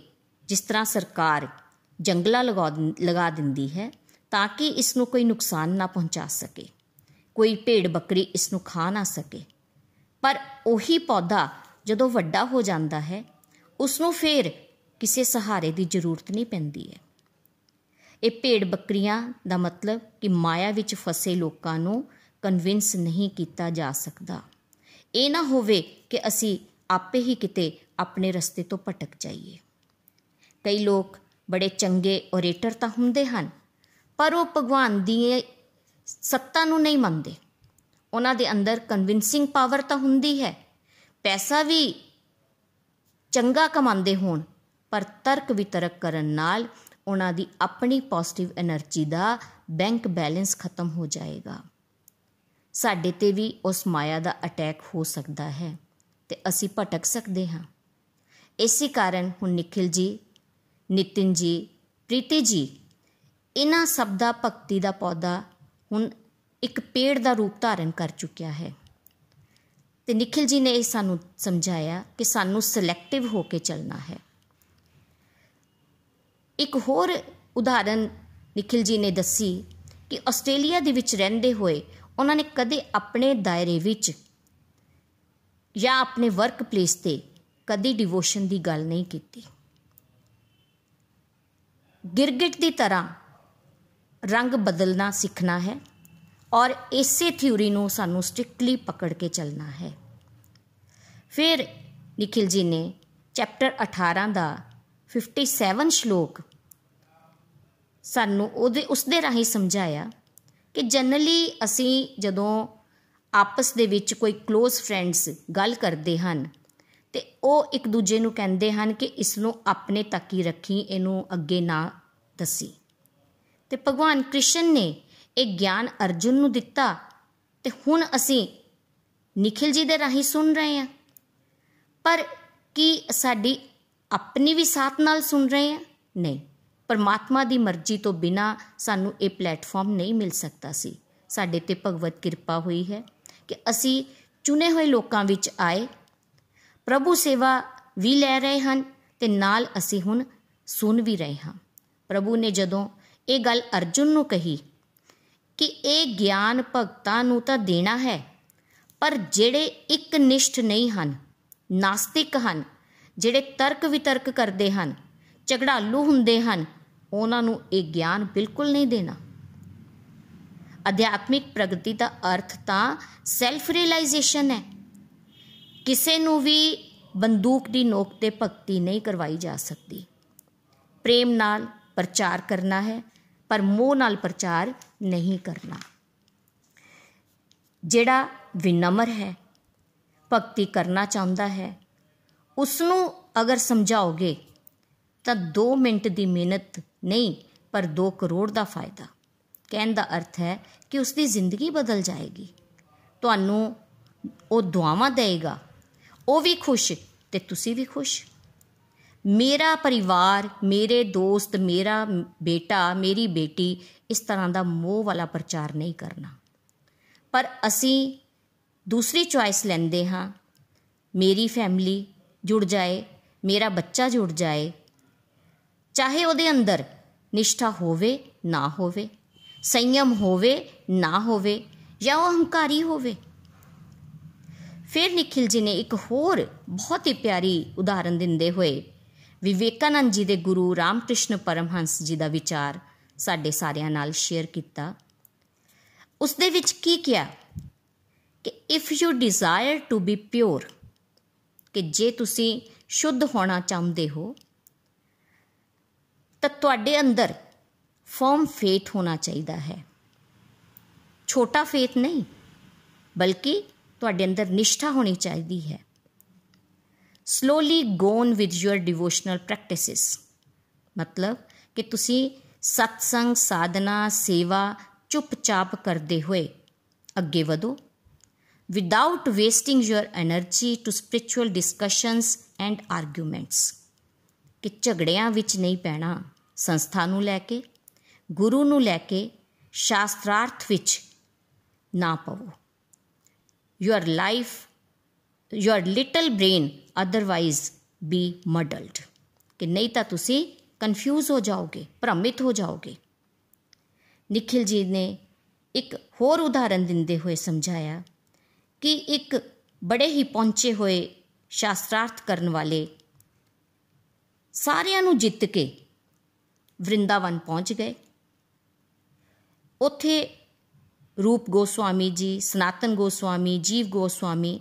ਜਿਸ ਤਰ੍ਹਾਂ ਸਰਕਾਰ ਜੰਗਲਾ ਲਗਾ ਦਿੰਦੀ ਹੈ ਤਾਂ ਕਿ ਇਸ ਨੂੰ ਕੋਈ ਨੁਕਸਾਨ ਨਾ ਪਹੁੰਚਾ ਸਕੇ। ਕੋਈ ਭੇਡ ਬੱਕਰੀ ਇਸ ਨੂੰ ਖਾ ਨਾ ਸਕੇ। ਪਰ ਉਹੀ ਪੌਦਾ ਜਦੋਂ ਵੱਡਾ ਹੋ ਜਾਂਦਾ ਹੈ ਉਸ ਨੂੰ ਫੇਰ ਕਿਸੇ ਸਹਾਰੇ ਦੀ ਜ਼ਰੂਰਤ ਨਹੀਂ ਪੈਂਦੀ ਹੈ। ਇਹ ਭੇਡ ਬੱਕਰੀਆਂ ਦਾ ਮਤਲਬ ਕਿ ਮਾਇਆ ਵਿੱਚ ਫਸੇ ਲੋਕਾਂ ਨੂੰ ਕਨਵਿੰਸ ਨਹੀਂ ਕੀਤਾ ਜਾ ਸਕਦਾ। ਇਹ ਨਾ ਹੋਵੇ ਕਿ ਅਸੀਂ ਆਪੇ ਹੀ ਕਿਤੇ ਆਪਣੇ ਰਸਤੇ ਤੋਂ ਭਟਕ ਜਾਈਏ। ਕਈ ਲੋਕ ਬੜੇ ਚੰਗੇ ਓਰੇਟਰ ਤਾਂ ਹੁੰਦੇ ਹਨ ਪਰ ਉਹ ਭਗਵਾਨ ਦੀ ਸੱਤਾ ਨੂੰ ਨਹੀਂ ਮੰਨਦੇ। ਉਹਨਾਂ ਦੇ ਅੰਦਰ ਕਨਵਿੰਸਿੰਗ ਪਾਵਰ ਤਾਂ ਹੁੰਦੀ ਹੈ। ਪੈਸਾ ਵੀ ਚੰਗਾ ਕਮਾਉਂਦੇ ਹੋਣ, ਪਰ ਤਰਕ ਵਿਤਰਕ ਕਰਨ ਨਾਲ ਉਹਨਾਂ ਦੀ ਆਪਣੀ ਪੋਜ਼ਿਟਿਵ એનર્ਜੀ ਦਾ ਬੈਂਕ ਬੈਲੈਂਸ ਖਤਮ ਹੋ ਜਾਏਗਾ। ਸਾਡੇ ਤੇ ਵੀ ਉਸ ਮਾਇਆ ਦਾ ਅਟੈਕ ਹੋ ਸਕਦਾ ਹੈ ਤੇ ਅਸੀਂ ਭਟਕ ਸਕਦੇ ਹਾਂ। ਇਸੇ ਕਾਰਨ ਹੁਣ Nikhil ji, nitin ji Preeti ji ਇਹਨਾਂ ਸਭ ਦਾ ਭਗਤੀ ਦਾ ਪੌਦਾ ਹੁਣ ਇੱਕ ਪੇੜ ਦਾ ਰੂਪ ਧਾਰਨ ਕਰ ਚੁੱਕਿਆ ਹੈ। ਤੇ ਨikhil ji ਨੇ ਇਹ ਸਾਨੂੰ ਸਮਝਾਇਆ ਕਿ ਸਾਨੂੰ ਸਿਲੈਕਟਿਵ ਹੋ ਕੇ ਚੱਲਣਾ ਹੈ। ਇੱਕ ਹੋਰ ਉਦਾਹਰਨ ਨikhil ji ਨੇ ਦੱਸੀ ਕਿ ਆਸਟ੍ਰੇਲੀਆ ਦੇ ਵਿੱਚ ਰਹਿੰਦੇ ਹੋਏ ਉਹਨਾਂ ਨੇ ਕਦੇ ਆਪਣੇ ਦਾਇਰੇ ਵਿੱਚ ਜਾਂ ਆਪਣੇ ਵਰਕ ਪਲੇਸ ਤੇ ਕਦੀ ਡਿਵੋਸ਼ਨ ਦੀ ਗੱਲ ਨਹੀਂ ਕੀਤੀ। ਗਿਰਗਿਟ ਦੀ ਤਰ੍ਹਾਂ ਰੰਗ ਬਦਲਣਾ ਸਿੱਖਣਾ ਹੈ ਔਰ ਇਸੇ ਥਿਊਰੀ ਨੂੰ ਸਾਨੂੰ ਸਟ੍ਰਿਕਟਲੀ ਪਕੜ ਕੇ ਚੱਲਣਾ ਹੈ। ਫਿਰ ਨikhil ji ਨੇ ਚੈਪਟਰ 18 ਦਾ 57 ਸ਼ਲੋਕ ਸਾਨੂੰ ਉਹਦੇ ਉਸ ਦੇ ਰਾਹੀਂ ਸਮਝਾਇਆ ਕਿ ਜਨਰਲੀ ਅਸੀਂ ਜਦੋਂ ਆਪਸ ਦੇ ਵਿੱਚ ਕੋਈ ক্লোਜ਼ ਫਰੈਂਡਸ ਗੱਲ ਕਰਦੇ ਹਨ, ਤੇ ਉਹ ਇੱਕ ਦੂਜੇ ਨੂੰ ਕਹਿੰਦੇ ਹਨ ਕਿ ਇਸ ਨੂੰ ਆਪਣੇ ਤੱਕ ਹੀ ਰੱਖੀ, ਇਹਨੂੰ ਅੱਗੇ ਨਾ ਦੱਸੀ। ਤੇ ਭਗਵਾਨ ਕ੍ਰਿਸ਼ਨ ਨੇ ਇਹ ਗਿਆਨ ਅਰਜੁਨ ਨੂੰ ਦਿੱਤਾ ਤੇ ਹੁਣ ਅਸੀਂ ਨikhil ji ਦੇ ਰਾਹੀਂ ਸੁਣ ਰਹੇ ਹਾਂ। ਪਰ ਕੀ ਸਾਡੀ ਆਪਣੀ ਵੀ ਸਾਥ ਨਾਲ ਸੁਣ ਰਹੇ ਹਾਂ? ਨਹੀਂ। ਪਰਮਾਤਮਾ ਦੀ ਮਰਜ਼ੀ ਤੋਂ ਬਿਨਾ ਸਾਨੂੰ ਇਹ ਪਲੇਟਫਾਰਮ ਨਹੀਂ ਮਿਲ ਸਕਦਾ ਸੀ। ਸਾਡੇ ਤੇ ਭਗਵਤ ਕਿਰਪਾ ਹੋਈ ਹੈ ਕਿ ਅਸੀਂ ਚੁਣੇ ਹੋਏ ਲੋਕਾਂ ਵਿੱਚ ਆਏ, ਪ੍ਰਭੂ ਸੇਵਾ ਵੀ ਲੈ ਰਹੇ ਹਨ ਤੇ ਨਾਲ ਅਸੀਂ ਹੁਣ ਸੁਣ ਵੀ ਰਹੇ ਹਾਂ। ਪ੍ਰਭੂ ਨੇ ਜਦੋਂ ਇਹ ਗੱਲ ਅਰਜੁਨ ਨੂੰ ਕਹੀ ਕਿ ਇਹ ਗਿਆਨ ਭਗਤਾਂ ਨੂੰ ਤਾਂ ਦੇਣਾ ਹੈ, ਪਰ ਜਿਹੜੇ ਇੱਕ ਨਿਸ਼ਠ ਨਹੀਂ ਹਨ, ਨਾਸਤਿਕ ਹਨ, ਜਿਹੜੇ ਤਰਕ ਵਿਤਰਕ ਕਰਦੇ ਹਨ, ਝਗੜਾਲੂ ਹੁੰਦੇ ਹਨ, ਉਹਨਾਂ ਨੂੰ ਇਹ ਗਿਆਨ ਬਿਲਕੁਲ ਨਹੀਂ ਦੇਣਾ। ਅਧਿਆਤਮਿਕ ਪ੍ਰਗਤੀ ਦਾ ਅਰਥ ਤਾਂ ਸੈਲਫ ਰਿਅਲਾਈਜੇਸ਼ਨ ਹੈ। ਕਿਸੇ ਨੂੰ ਵੀ ਬੰਦੂਕ ਦੀ ਨੋਕ ਤੇ ਭਗਤੀ ਨਹੀਂ ਕਰਵਾਈ ਜਾ ਸਕਦੀ। ਪ੍ਰੇਮ ਨਾਲ ਪ੍ਰਚਾਰ ਕਰਨਾ ਹੈ ਪਰ ਮੋਹ ਨਾਲ ਪ੍ਰਚਾਰ ਨਹੀਂ ਕਰਨਾ। ਜਿਹੜਾ ਵਿਨਮਰ ਹੈ, ਭਗਤੀ ਕਰਨਾ ਚਾਹੁੰਦਾ ਹੈ ਉਸ ਨੂੰ ਅਗਰ ਸਮਝਾਓਗੇ, ਤਾਂ 2 ਮਿੰਟ ਦੀ ਮਿਹਨਤ ਨਹੀਂ, ਪਰ 2 ਕਰੋੜ ਦਾ ਫਾਇਦਾ। ਕਹਿਣ ਦਾ ਅਰਥ ਹੈ ਕਿ ਉਸ ਦੀ ਜ਼ਿੰਦਗੀ ਬਦਲ ਜਾਏਗੀ। ਤੁਹਾਨੂੰ ਉਹ ਦੁਆਵਾਂ ਦੇਗਾ ਉਹ ਵੀ ਖੁਸ਼ ਤੇ ਤੁਸੀਂ ਵੀ ਖੁਸ਼। ਮੇਰਾ ਪਰਿਵਾਰ, ਮੇਰੇ ਦੋਸਤ, ਮੇਰਾ ਬੇਟਾ, ਮੇਰੀ ਬੇਟੀ ਇਸ ਤਰ੍ਹਾਂ ਦਾ ਮੋਹ ਵਾਲਾ ਪ੍ਰਚਾਰ ਨਹੀਂ ਕਰਨਾ। ਪਰ ਅਸੀਂ ਦੂਸਰੀ ਚੁਆਇਸ ਲੈਂਦੇ ਹਾਂ। ਮੇਰੀ ਫੈਮਿਲੀ ਜੁੜ ਜਾਏ, ਮੇਰਾ ਬੱਚਾ ਜੁੜ ਜਾਏ, ਚਾਹੇ ਉਹਦੇ ਅੰਦਰ ਨਿਸ਼ਠਾ ਹੋਵੇ, ਨਾ ਹੋਵੇ, ਸੰਯਮ ਹੋਵੇ, ਨਾ ਹੋਵੇ ਜਾਂ ਉਹ ਹੰਕਾਰੀ ਹੋਵੇ। ਫਿਰ ਨikhil ji ਨੇ ਇੱਕ ਹੋਰ ਬਹੁਤ ਹੀ ਪਿਆਰੀ ਉਦਾਹਰਨ ਦਿੰਦੇ ਹੋਏ ਵਿਵੇਕਾਨੰਦ ਜੀ ਦੇ ਗੁਰੂ ਰਾਮਕ੍ਰਿਸ਼ਨ ਪਰਮਹੰਸ ਜੀ ਦਾ ਵਿਚਾਰ ਸਾਡੇ ਸਾਰਿਆਂ ਨਾਲ ਸ਼ੇਅਰ ਕੀਤਾ। ਉਸ ਦੇ ਵਿੱਚ ਕੀ ਕਿਹਾ? ਕਿ if you desire to be pure ਕਿ ਜੇ ਤੁਸੀਂ ਸ਼ੁੱਧ ਹੋਣਾ ਚਾਹੁੰਦੇ ਹੋ, ਤਾਂ ਤੁਹਾਡੇ ਅੰਦਰ ਫਰਮ ਫੇਥ ਹੋਣਾ ਚਾਹੀਦਾ ਹੈ। ਛੋਟਾ ਫੇਥ ਨਹੀਂ, ਬਲਕਿ ਤੁਹਾਡੇ ਅੰਦਰ ਨਿਸ਼ਠਾ ਹੋਣੀ ਚਾਹੀਦੀ ਹੈ। Slowly gone with your devotional practices ਮਤਲਬ ਕਿ ਤੁਸੀਂ ਸਤਸੰਗ, ਸਾਧਨਾ, ਸੇਵਾ ਚੁੱਪਚਾਪ ਕਰਦੇ ਹੋਏ ਅੱਗੇ ਵਧੋ। without wasting your energy to spiritual discussions and arguments ਕਿ ਝਗੜਿਆਂ ਵਿੱਚ ਨਹੀਂ ਪੈਣਾ, ਸੰਸਥਾ ਨੂੰ ਲੈ ਕੇ, ਗੁਰੂ ਨੂੰ ਲੈ ਕੇ, ਸ਼ਾਸਤਰਾਰਥ ਵਿੱਚ ਨਾ ਪਵੋ। your life your little brain otherwise be muddled. ਕਿ ਨਹੀਂ ਤਾਂ ਤੁਸੀਂ ਕਨਫਿਊਜ਼ ਹੋ ਜਾਓਗੇ, ਭ੍ਰਮਿਤ ਹੋ ਜਾਓਗੇ। ਨikhil ji ਨੇ ਇੱਕ ਹੋਰ ਉਦਾਹਰਨ ਦਿੰਦੇ ਹੋਏ ਸਮਝਾਇਆ ਕਿ ਇੱਕ ਬੜੇ ਹੀ ਪਹੁੰਚੇ ਹੋਏ ਸ਼ਾਸਤਰਾਰਥ ਕਰਨ ਵਾਲੇ ਸਾਰਿਆਂ ਨੂੰ ਜਿੱਤ ਕੇ ਵਰਿੰਦਾਵਨ ਪਹੁੰਚ ਗਏ। ਉੱਥੇ ਰੂਪ ਗੋਸਵਾਮੀ ਜੀ, ਸਨਾਤਨ ਗੋਸਵਾਮੀ, ਜੀਵ ਗੋਸਵਾਮੀ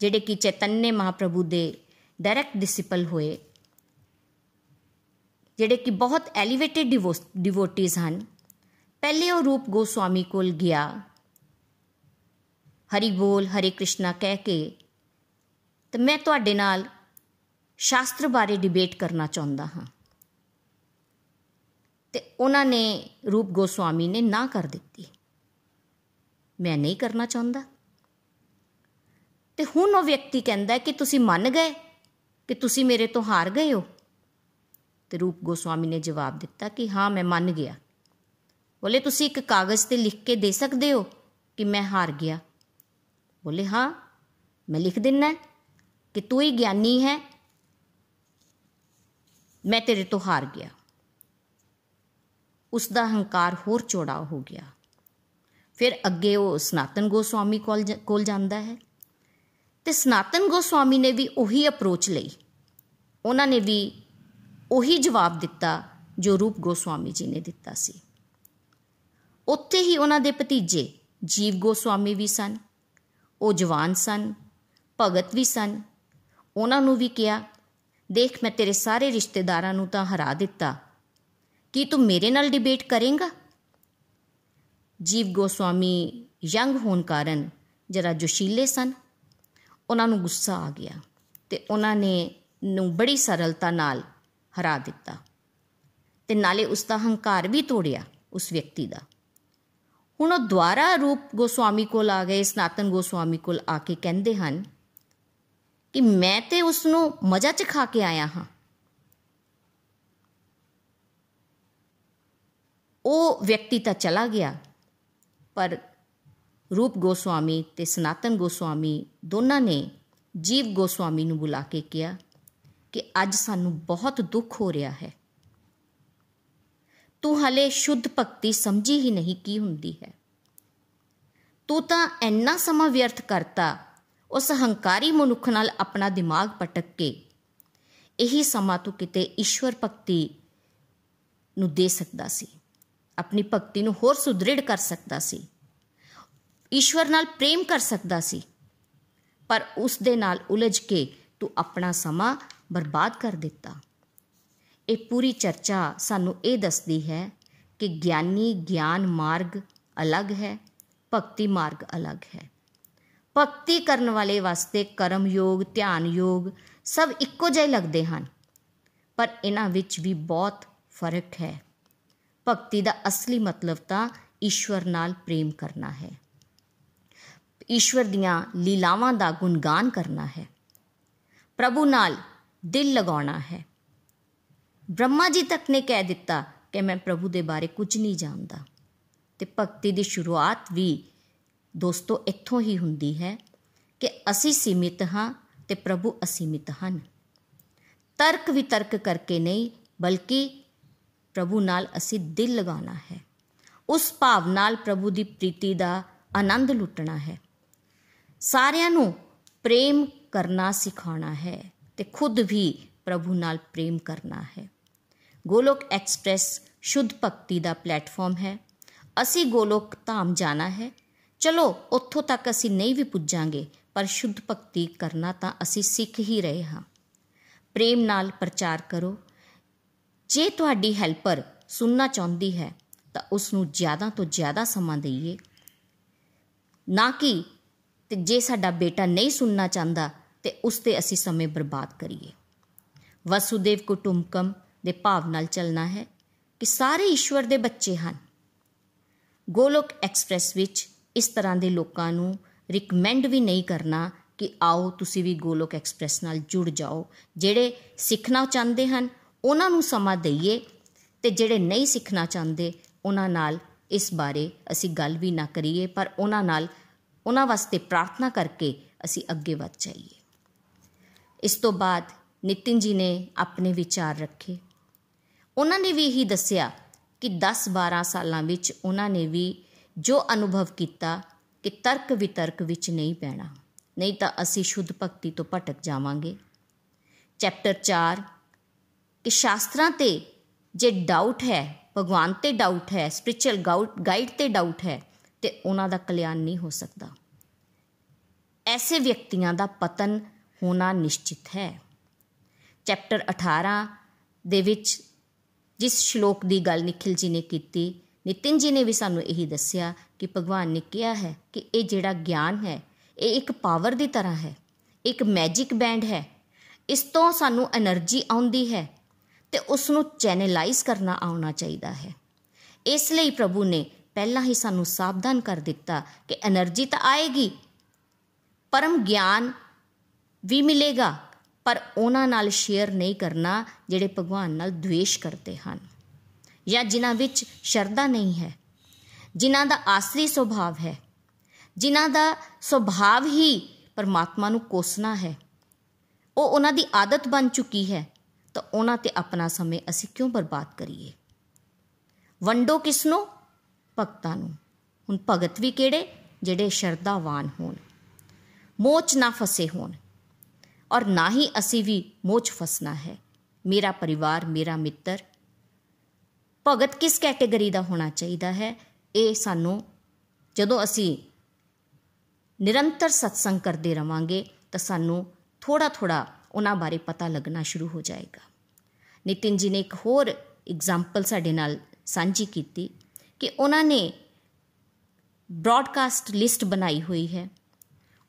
ਜਿਹੜੇ ਕਿ ਚੈਤਨਯ ਮਹਾਪ੍ਰਭੂ ਦੇ ਡਾਇਰੈਕਟ ਡਿਸਿਪਲ ਹੋਏ, ਜਿਹੜੇ ਕਿ ਬਹੁਤ ਐਲੀਵੇਟਿਡ ਡਿਵੋਟੀਜ਼ ਹਨ। ਪਹਿਲੇ ਉਹ ਰੂਪ ਗੋਸਵਾਮੀ ਕੋਲ ਗਿਆ। ਹਰੀ ਬੋਲ, ਹਰੇ ਕ੍ਰਿਸ਼ਨਾ ਕਹਿ ਕੇ, ਤੇ ਮੈਂ ਤੁਹਾਡੇ ਨਾਲ ਸ਼ਾਸਤਰ ਬਾਰੇ ਡਿਬੇਟ ਕਰਨਾ ਚਾਹੁੰਦਾ ਹਾਂ। ਤੇ ਉਹਨਾਂ ਨੇ ਰੂਪ ਗੋਸਵਾਮੀ ਨੇ ਨਾ ਕਰ ਦਿੱਤੀ। ਮੈਂ ਨਹੀਂ ਕਰਨਾ ਚਾਹੁੰਦਾ। ਤੇ ਹੁਣ ਉਹ ਵਿਅਕਤੀ ਕਹਿੰਦਾ ਕਿ ਤੁਸੀਂ ਮੰਨ ਗਏ, ਕਿ ਤੁਸੀਂ ਮੇਰੇ ਤੋਂ ਹਾਰ ਗਏ ਹੋ। ਤੇ ਰੂਪ ਗੋਸਵਾਮੀ ਨੇ ਜਵਾਬ ਦਿੱਤਾ ਕਿ ਹਾਂ, ਮੈਂ ਮੰਨ ਗਿਆ। ਬੋਲੇ, ਤੁਸੀਂ ਇੱਕ ਕਾਗਜ਼ ਤੇ ਲਿਖ ਕੇ ਦੇ ਸਕਦੇ ਹੋ ਕਿ ਮੈਂ ਹਾਰ ਗਿਆ? ਬੋਲੇ, ਹਾਂ, ਮੈਂ ਲਿਖ ਦਿੰਨਾ ਕਿ ਤੂੰ ਹੀ ਗਿਆਨੀ ਹੈ, ਮੈਂ ਤੇਰੇ ਤੋਂ ਹਾਰ ਗਿਆ। ਉਸ ਦਾ ਹੰਕਾਰ ਹੋਰ ਚੌੜਾ ਹੋ ਗਿਆ। ਫਿਰ ਅੱਗੇ ਉਹ ਸਨਾਤਨ ਗੋਸਵਾਮੀ ਕੋਲ ਕੋਲ ਜਾਂਦਾ ਹੈ। ਤੇ ਸਨਾਤਨ ਗੋਸਵਾਮੀ ਨੇ ਵੀ ਉਹੀ ਅਪਰੋਚ ਲਈ। ਉਹਨਾਂ ਨੇ ਵੀ ਉਹੀ ਜਵਾਬ ਦਿੱਤਾ ਜੋ ਰੂਪ ਗੋਸਵਾਮੀ ਜੀ ਨੇ ਦਿੱਤਾ ਸੀ। ਉੱਥੇ ਹੀ ਉਹਨਾਂ ਦੇ ਭਤੀਜੇ ਜੀਵ ਗੋਸਵਾਮੀ ਵੀ ਸਨ, ਉਹ ਜਵਾਨ ਸਨ, ਭਗਤ ਵੀ ਸਨ। ਉਹਨਾਂ ਨੂੰ ਵੀ ਕਿਹਾ, ਦੇਖ, ਮੈਂ ਤੇਰੇ ਸਾਰੇ ਰਿਸ਼ਤੇਦਾਰਾਂ ਨੂੰ ਤਾਂ ਹਰਾ ਦਿੱਤਾ। ਕੀ ਤੂੰ ਮੇਰੇ ਨਾਲ ਡਿਬੇਟ ਕਰੇਂਗਾ? ਜੀਵ ਗੋਸਵਾਮੀ ਯੰਗ ਹੋਣ ਕਾਰਨ ਜਰਾ ਜੋਸ਼ੀਲੇ ਸਨ। ਉਹਨਾਂ ਨੂੰ ਗੁੱਸਾ ਆ ਗਿਆ ਤੇ ਉਹਨਾਂ ਨੇ ਨੂੰ ਬੜੀ ਸਰਲਤਾ ਨਾਲ ਹਰਾ ਦਿੱਤਾ ਤੇ ਨਾਲੇ ਉਸ ਦਾ ਹੰਕਾਰ ਵੀ ਤੋੜਿਆ ਉਸ ਵਿਅਕਤੀ ਦਾ। ਹੁਣ ਉਹ ਦੁਆਰਾ ਰੂਪ ਗੋਸਵਾਮੀ ਕੋਲ ਆ ਗਏ, ਸਨਾਤਨ ਗੋਸਵਾਮੀ ਕੋਲ ਆ ਕੇ ਕਹਿੰਦੇ ਹਨ ਕਿ ਮੈਂ ਤੇ ਉਸ ਨੂੰ ਮਜ਼ਾ ਚ ਖਾ ਕੇ ਆਇਆ ਹਾਂ। ਉਹ ਵਿਅਕਤੀ ਤਾਂ ਚਲਾ ਗਿਆ, ਪਰ ਰੂਪ ਗੋਸਵਾਮੀ ਤੇ ਸਨਾਤਨ ਗੋਸਵਾਮੀ ਦੋਨਾਂ ਨੇ ਜੀਵ ਗੋਸਵਾਮੀ ਨੂੰ ਬੁਲਾ ਕੇ ਕਿਹਾ ਕਿ ਅੱਜ ਸਾਨੂੰ ਬਹੁਤ ਦੁੱਖ ਹੋ ਰਿਹਾ ਹੈ। ਤੂੰ ਹਲੇ ਸ਼ੁੱਧ ਭਗਤੀ ਸਮਝੀ ਹੀ ਨਹੀਂ ਕੀ ਹੁੰਦੀ ਹੈ। ਤੂੰ ਤਾਂ ਇੰਨਾ ਸਮਾਂ ਵਿਅਰਥ ਕਰਤਾ, ਉਸ ਹੰਕਾਰੀ ਮਨੁੱਖ ਨਾਲ ਆਪਣਾ ਦਿਮਾਗ ਪਟਕ ਕੇ, ਇਹੀ ਸਮਾਂ ਤੂੰ ਕਿਤੇ ਈਸ਼ਵਰ ਭਗਤੀ ਨੂੰ ਦੇ ਸਕਦਾ ਸੀ, ਆਪਣੀ ਭਗਤੀ ਨੂੰ ਹੋਰ ਸੁਦ੍ਰਿੜ ਕਰ ਸਕਦਾ ਸੀ। ਈਸ਼ਵਰ ਨਾਲ ਪ੍ਰੇਮ ਕਰ ਸਕਦਾ ਸੀ। ਪਰ ਉਸ ਦੇ ਨਾਲ ਉਲਝ ਕੇ ਤੂੰ ਆਪਣਾ ਸਮਾਂ ਬਰਬਾਦ ਕਰ ਦਿੱਤਾ। ਇਹ ਪੂਰੀ ਚਰਚਾ ਸਾਨੂੰ ਇਹ ਦੱਸਦੀ ਹੈ ਕਿ ਗਿਆਨੀ ਗਿਆਨ ਮਾਰਗ ਅਲੱਗ ਹੈ, ਭਗਤੀ ਮਾਰਗ ਅਲੱਗ ਹੈ। ਭਗਤੀ ਕਰਨ ਵਾਲੇ ਵਾਸਤੇ ਕਰਮ ਯੋਗ, ਧਿਆਨ ਯੋਗ ਸਭ ਇੱਕੋ ਜਿਹੇ ਲੱਗਦੇ ਹਨ। ਪਰ ਇਹਨਾਂ ਵਿੱਚ ਵੀ ਬਹੁਤ ਫ਼ਰਕ ਹੈ। ਭਗਤੀ ਦਾ ਅਸਲੀ ਮਤਲਬ ਤਾਂ ਈਸ਼ਵਰ ਨਾਲ ਪ੍ਰੇਮ ਕਰਨਾ ਹੈ। ਈਸ਼ਵਰ ਦੀਆਂ ਲੀਲਾਵਾਂ ਦਾ ਗੁਣਗਾਨ ਕਰਨਾ ਹੈ। ਪ੍ਰਭੂ ਨਾਲ ਦਿਲ ਲਗਾਉਣਾ ਹੈ। ਬ੍ਰਹਮਾ ਜੀ ਤੱਕ ਨੇ ਕਹਿ ਦਿੱਤਾ ਕਿ ਮੈਂ ਪ੍ਰਭੂ ਦੇ ਬਾਰੇ ਕੁਝ ਨਹੀਂ ਜਾਣਦਾ। ਤੇ ਭਗਤੀ ਦੀ ਸ਼ੁਰੂਆਤ ਵੀ ਦੋਸਤੋ ਇੱਥੋਂ ਹੀ ਹੁੰਦੀ ਹੈ ਕਿ ਅਸੀਂ ਸੀਮਿਤ ਹਾਂ ਤੇ ਪ੍ਰਭੂ ਅਸੀਮਿਤ ਹਨ। ਤਰਕ ਵਿਤਰਕ ਕਰਕੇ ਨਹੀਂ, ਬਲਕਿ ਪ੍ਰਭੂ ਨਾਲ ਅਸੀਂ ਦਿਲ ਲਗਾਉਣਾ ਹੈ। ਉਸ ਭਾਵ ਨਾਲ ਪ੍ਰਭੂ ਦੀ ਪ੍ਰੀਤੀ ਦਾ ਆਨੰਦ ਲੁੱਟਣਾ ਹੈ। ਸਾਰਿਆਂ ਨੂੰ ਪ੍ਰੇਮ ਕਰਨਾ ਸਿਖਾਉਣਾ ਹੈ ਤੇ ਖੁਦ ਵੀ ਪ੍ਰਭੂ ਨਾਲ ਪ੍ਰੇਮ ਕਰਨਾ ਹੈ। ਗੋਲੋਕ ਐਕਸਪ੍ਰੈਸ ਸ਼ੁੱਧ ਭਗਤੀ ਦਾ ਪਲੇਟਫਾਰਮ ਹੈ। ਅਸੀਂ ਗੋਲੋਕ ਧਾਮ ਜਾਣਾ ਹੈ। ਚਲੋ, ਉੱਥੋਂ ਤੱਕ ਅਸੀਂ ਨਹੀਂ ਵੀ ਪੁੱਜਾਂਗੇ, ਪਰ ਸ਼ੁੱਧ ਭਗਤੀ ਕਰਨਾ ਤਾਂ ਅਸੀਂ ਸਿੱਖ ਹੀ ਰਹੇ ਹਾਂ। ਪ੍ਰੇਮ ਨਾਲ ਪ੍ਰਚਾਰ ਕਰੋ। ਜੇ ਤੁਹਾਡੀ ਹੈਲਪਰ ਸੁਣਨਾ ਚਾਹੁੰਦੀ ਹੈ, ਤਾਂ ਉਸ ਨੂੰ ਜ਼ਿਆਦਾ ਤੋਂ ਜ਼ਿਆਦਾ ਸਮਾਂ ਦਈਏ। ਨਾ ਕਿ ਤੇ ਜੇ ਸਾਡਾ ਬੇਟਾ ਨਹੀਂ ਸੁਣਨਾ ਚਾਹੁੰਦਾ, ਤੇ ਉਸ ਤੇ ਅਸੀਂ ਸਮੇਂ ਬਰਬਾਦ ਕਰੀਏ। ਵਸੂਦੇਵ ਕੁਟੁੰਬਕਮ ਦੇ ਭਾਵ ਨਾਲ ਚੱਲਣਾ ਹੈ ਕਿ ਸਾਰੇ ਈਸ਼ਵਰ ਦੇ ਬੱਚੇ ਹਨ। ਗੋਲੋਕ ਐਕਸਪ੍ਰੈਸ ਵਿੱਚ ਇਸ ਤਰ੍ਹਾਂ ਦੇ ਲੋਕਾਂ ਨੂੰ ਰਿਕਮੈਂਡ ਵੀ ਨਹੀਂ ਕਰਨਾ ਕਿ ਆਓ ਤੁਸੀਂ ਵੀ ਗੋਲੋਕ ਐਕਸਪ੍ਰੈਸ ਨਾਲ ਜੁੜ ਜਾਓ। ਜਿਹੜੇ ਸਿੱਖਣਾ ਚਾਹੁੰਦੇ ਹਨ, ਉਹਨਾਂ ਨੂੰ ਸਮਾਂ ਦਈਏ ਤੇ ਜਿਹੜੇ ਨਹੀਂ ਸਿੱਖਣਾ ਚਾਹੁੰਦੇ, ਉਹਨਾਂ ਨਾਲ ਇਸ ਬਾਰੇ ਅਸੀਂ ਗੱਲ ਵੀ ਨਾ ਕਰੀਏ, ਪਰ ਉਹਨਾਂ ਨਾਲ ਉਹਨਾਂ ਵਾਸਤੇ ਪ੍ਰਾਰਥਨਾ ਕਰਕੇ ਅਸੀਂ ਅੱਗੇ ਵਧ ਜਾਈਏ। ਇਸ ਤੋਂ ਬਾਅਦ ਨਿਤਿਨ ਜੀ ਨੇ ਆਪਣੇ ਵਿਚਾਰ ਰੱਖੇ। ਉਹਨਾਂ ਨੇ ਵੀ ਇਹੀ ਦੱਸਿਆ ਕਿ 10-12 ਸਾਲਾਂ ਵਿੱਚ ਉਹਨਾਂ ਨੇ ਵੀ ਜੋ ਅਨੁਭਵ ਕੀਤਾ ਕਿ ਤਰਕ ਵਿਤਰਕ ਵਿੱਚ ਨਹੀਂ ਪੈਣਾ, ਨਹੀਂ ਤਾਂ ਅਸੀਂ ਸ਼ੁੱਧ ਭਗਤੀ ਤੋਂ ਭਟਕ ਜਾਵਾਂਗੇ। ਚੈਪਟਰ 4 ਕਿ ਸ਼ਾਸਤਰਾਂ ਤੇ ਜੇ ਡਾਊਟ ਹੈ, ਭਗਵਾਨ ਤੇ ਡਾਊਟ ਹੈ ਸਪਿਰਚੁਅਲ ਗਾਈਡ ਤੇ ਡਾਊਟ ਹੈ ਤੇ ਉਹਨਾਂ ਦਾ ਕਲਿਆਣ ਨਹੀਂ ਹੋ ਸਕਦਾ। ਐਸੇ ਵਿਅਕਤੀਆਂ ਦਾ ਪਤਨ ਹੋਣਾ ਨਿਸ਼ਚਿਤ ਹੈ। ਚੈਪਟਰ 18 ਦੇ ਵਿੱਚ ਜਿਸ ਸ਼ਲੋਕ ਦੀ ਗੱਲ ਨikhil ji ਨੇ ਕੀਤੀ, ਨਿਤਿਨ ਜੀ ਨੇ ਵੀ ਸਾਨੂੰ ਇਹੀ ਦੱਸਿਆ ਕਿ ਭਗਵਾਨ ਨੇ ਕਿਹਾ ਹੈ ਕਿ ਇਹ ਜਿਹੜਾ ਗਿਆਨ ਹੈ, ਇਹ ਇੱਕ ਪਾਵਰ ਦੀ ਤਰ੍ਹਾਂ ਹੈ ਇੱਕ ਮੈਜਿਕ ਬੈਂਡ ਹੈ। ਇਸ ਤੋਂ ਸਾਨੂੰ એનર્ਜੀ ਆਉਂਦੀ ਹੈ ਤੇ ਉਸ ਨੂੰ ਚੈਨਲਾਈਜ਼ ਕਰਨਾ ਆਉਣਾ ਚਾਹੀਦਾ ਹੈ। ਇਸ ਲਈ ਪ੍ਰਭੂ ਨੇ ਪਹਿਲਾਂ ਹੀ ਸਾਨੂੰ ਸਾਵਧਾਨ ਕਰ ਦਿੱਤਾ ਕਿ એનર્ਜੀ ਤਾਂ ਆਏਗੀ, ਪਰਮ ਗਿਆਨ ਵੀ ਮਿਲੇਗਾ, ਪਰ ਉਹਨਾਂ ਨਾਲ ਸ਼ੇਅਰ ਨਹੀਂ ਕਰਨਾ ਜਿਹੜੇ ਭਗਵਾਨ ਨਾਲ द्वेष ਕਰਦੇ ਹਨ। ਜਾਂ ਜਿਨ੍ਹਾਂ ਵਿੱਚ ਸ਼ਰਧਾ ਨਹੀਂ ਹੈ, ਜਿਨ੍ਹਾਂ ਦਾ ਆਸਰੀ ਸੁਭਾਵ ਹੈ, ਜਿਨ੍ਹਾਂ ਦਾ ਸੁਭਾਵ ਹੀ ਪਰਮਾਤਮਾ ਨੂੰ ਕੋਸਣਾ ਹੈ, ਉਹ ਉਹਨਾਂ ਦੀ ਆਦਤ ਬਣ ਚੁੱਕੀ ਹੈ, ਤਾਂ ਉਹਨਾਂ ਤੇ ਆਪਣਾ ਸਮੇਂ ਅਸੀਂ ਕਿਉਂ ਬਰਬਾਦ ਕਰੀਏ? ਵੰਡੋ ਕਿਸ ਨੂੰ ਭਗਤਾਂ ਨੂੰ। ਹੁਣ ਭਗਤ ਵੀ ਕਿਹੜੇ? ਜਿਹੜੇ ਸ਼ਰਧਾਵਾਨ ਹੋਣ। ਮੋਚ ਨਾ ਫਸੇ ਹੋਣ। ਔਰ ਨਾ ਹੀ ਅਸੀਂ ਵੀ ਮੋਚ ਫਸਣਾ ਹੈ। ਮੇਰਾ ਪਰਿਵਾਰ, ਮੇਰਾ ਮਿੱਤਰ, ਭਗਤ ਕਿਸ ਕੈਟਾਗਰੀ ਦਾ ਹੋਣਾ ਚਾਹੀਦਾ ਹੈ? ਇਹ ਸਾਨੂੰ ਜਦੋਂ ਅਸੀਂ ਨਿਰੰਤਰ ਸਤਸੰਗ ਕਰਦੇ ਰਵਾਂਗੇ, ਤਾਂ ਸਾਨੂੰ ਥੋੜਾ ਥੋੜਾ ਉਹਨਾਂ ਬਾਰੇ ਪਤਾ ਲੱਗਣਾ ਸ਼ੁਰੂ ਹੋ ਜਾਏਗਾ। ਨਿਤਿਨ ਜੀ ਨੇ ਇੱਕ ਹੋਰ ਐਗਜ਼ਾਮਪਲ ਸਾਡੇ ਨਾਲ ਸਾਂਝੀ ਕੀਤੀ। ਕਿ ਉਹਨਾਂ ਨੇ ਬ੍ਰਾਡਕਾਸਟ ਲਿਸਟ ਬਣਾਈ ਹੋਈ ਹੈ।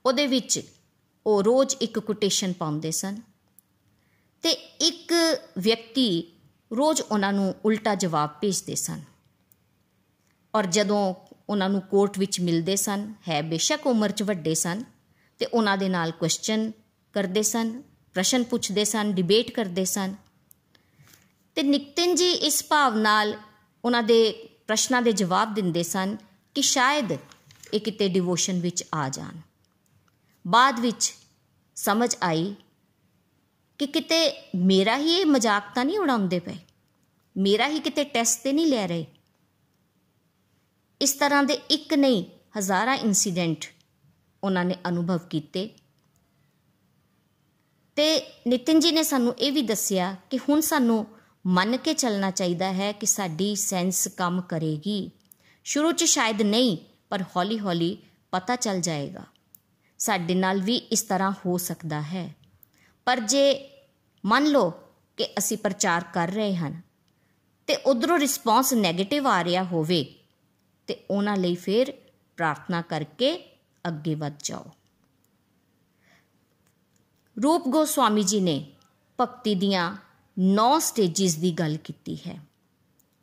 ਉਹਦੇ ਵਿੱਚ ਉਹ ਰੋਜ਼ ਇੱਕ ਕੋਟੇਸ਼ਨ ਪਾਉਂਦੇ ਸਨ ਤੇ ਇੱਕ ਵਿਅਕਤੀ ਰੋਜ਼ ਉਹਨਾਂ ਨੂੰ ਉਲਟਾ ਜਵਾਬ ਭੇਜਦੇ ਸਨ। ਔਰ ਜਦੋਂ ਉਹਨਾਂ ਨੂੰ ਕੋਰਟ ਵਿੱਚ ਮਿਲਦੇ ਸਨ, ਹੈ ਬੇਸ਼ੱਕ ਉਮਰ 'ਚ ਵੱਡੇ ਸਨ ਤੇ ਉਹਨਾਂ ਦੇ ਨਾਲ ਕੁਐਸਚਨ ਕਰਦੇ ਸਨ, ਪ੍ਰਸ਼ਨ ਪੁੱਛਦੇ ਸਨ ਡਿਬੇਟ ਕਰਦੇ ਸਨ ਤੇ ਨਿਕਤਨ ਜੀ ਇਸ ਭਾਵ ਨਾਲ ਉਹਨਾਂ ਦੇ ਪ੍ਰਸ਼ਨਾਂ ਦੇ ਜਵਾਬ ਦਿੰਦੇ ਸਨ ਕਿ ਸ਼ਾਇਦ ਇਹ ਕਿਤੇ ਡਿਵੋਸ਼ਨ ਵਿੱਚ ਆ ਜਾਣ। ਬਾਅਦ ਵਿੱਚ ਸਮਝ ਆਈ ਕਿ ਕਿਤੇ ਮੇਰਾ ਹੀ ਇਹ ਮਜ਼ਾਕ ਤਾਂ ਨਹੀਂ ਉਡਾਉਂਦੇ ਪਏ। ਮੇਰਾ ਹੀ ਕਿਤੇ ਟੈਸਟ ਤੇ ਨਹੀਂ ਲੈ ਰਹੇ। ਇਸ ਤਰ੍ਹਾਂ ਦੇ ਇੱਕ ਨਹੀਂ, ਹਜ਼ਾਰਾਂ ਇਨਸੀਡੈਂਟ ਉਹਨਾਂ ਨੇ ਅਨੁਭਵ ਕੀਤੇ। ਤੇ ਨਿਤਿਨ ਜੀ ਨੇ ਸਾਨੂੰ ਇਹ ਵੀ ਦੱਸਿਆ ਕਿ ਹੁਣ ਸਾਨੂੰ ਮੰਨ ਕੇ ਚੱਲਣਾ ਚਾਹੀਦਾ ਹੈ ਕਿ ਸਾਡੀ ਸੈਂਸ ਕੰਮ ਕਰੇਗੀ। ਸ਼ੁਰੂ 'ਚ ਸ਼ਾਇਦ ਨਹੀਂ, ਪਰ ਹੌਲੀ-ਹੌਲੀ ਪਤਾ ਚੱਲ ਜਾਏਗਾ। ਸਾਡੇ ਨਾਲ ਵੀ ਇਸ ਤਰ੍ਹਾਂ ਹੋ ਸਕਦਾ ਹੈ। ਪਰ ਜੇ ਮੰਨ ਲਓ ਕਿ ਅਸੀਂ ਪ੍ਰਚਾਰ ਕਰ ਰਹੇ ਹਾਂ ਤੇ ਉਧਰੋਂ ਰਿਸਪੌਂਸ 네ਗੇਟਿਵ ਆ ਰਿਹਾ ਹੋਵੇ ਤੇ ਉਹਨਾਂ ਲਈ ਫਿਰ ਪ੍ਰਾਰਥਨਾ ਕਰਕੇ ਅੱਗੇ ਵੱਧ ਜਾਓ। ਰੂਪ ਗੋਸਵਾਮੀ ਜੀ ਨੇ ਭਗਤੀ ਦੀਆਂ 9 ਸਟੇਜਸ ਦੀ ਗੱਲ ਕੀਤੀ ਹੈ।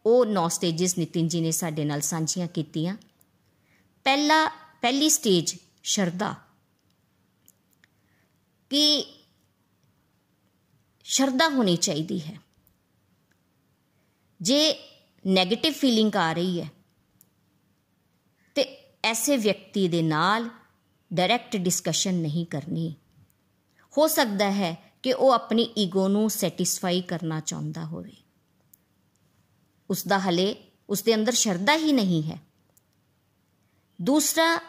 ਉਹ 9 ਸਟੇਜਸ ਨਿਤਿਨ ਜੀ ਨੇ ਸਾਡੇ ਨਾਲ ਸਾਂਝੀਆਂ ਕੀਤੀਆਂ। ਪਹਿਲਾ, ਪਹਿਲੀ ਸਟੇਜ ਸ਼ਰਧਾ। ਕਿ ਸ਼ਰਧਾ ਹੋਣੀ ਚਾਹੀਦੀ ਹੈ। ਜੇ 네ਗੇਟਿਵ ਫੀਲਿੰਗ ਆ ਰਹੀ ਹੈ, ਤੇ ਐਸੇ ਵਿਅਕਤੀ ਦੇ ਨਾਲ ਡਾਇਰੈਕਟ ਡਿਸਕਸ਼ਨ ਨਹੀਂ ਕਰਨੀ। ਹੋ ਸਕਦਾ ਹੈ ਕਿ ਉਹ ਆਪਣੀ ਈਗੋ ਨੂੰ ਸੈਟੀਸਫਾਈ ਕਰਨਾ ਚਾਹੁੰਦਾ ਹੋਵੇ। ਉਸ ਦਾ ਹਲੇ ਉਸ ਦੇ ਅੰਦਰ ਸ਼ਰਧਾ ਹੀ ਨਹੀਂ ਹੈ। ਦੂਸਰਾ,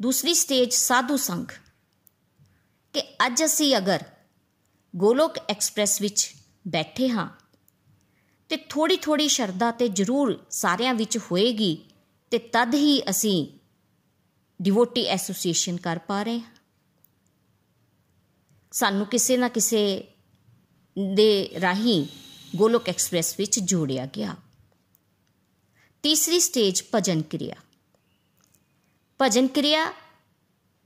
ਦੂਸਰੀ ਸਟੇਜ ਸਾਧੂ ਸੰਗ ਕਿ ਅੱਜ ਅਸੀਂ ਅਗਰ ਗੋਲੋਕ ਐਕਸਪ੍ਰੈਸ ਵਿੱਚ ਬੈਠੇ ਹਾਂ, ਤੇ ਥੋੜੀ ਥੋੜੀ ਸ਼ਰਧਾ ਤੇ ਜ਼ਰੂਰ ਸਾਰਿਆਂ ਵਿੱਚ ਹੋਏਗੀ, ਤੇ ਤਦ ਹੀ ਅਸੀਂ ਡਿਵੋਟੀ ਐਸੋਸੀਏਸ਼ਨ ਕਰ ਪਾ ਰਹੇ ਹਾਂ। ਸਾਨੂੰ ਕਿਸੇ ਨਾ ਕਿਸੇ ਦੇ ਰਾਹੀਂ ਗੋਲੋਕ ਐਕਸਪ੍ਰੈਸ ਵਿੱਚ ਜੋੜਿਆ ਗਿਆ। ਤੀਸਰੀ ਸਟੇਜ ਭਜਨ ਕਿਰਿਆ। ਭਜਨ ਕਿਰਿਆ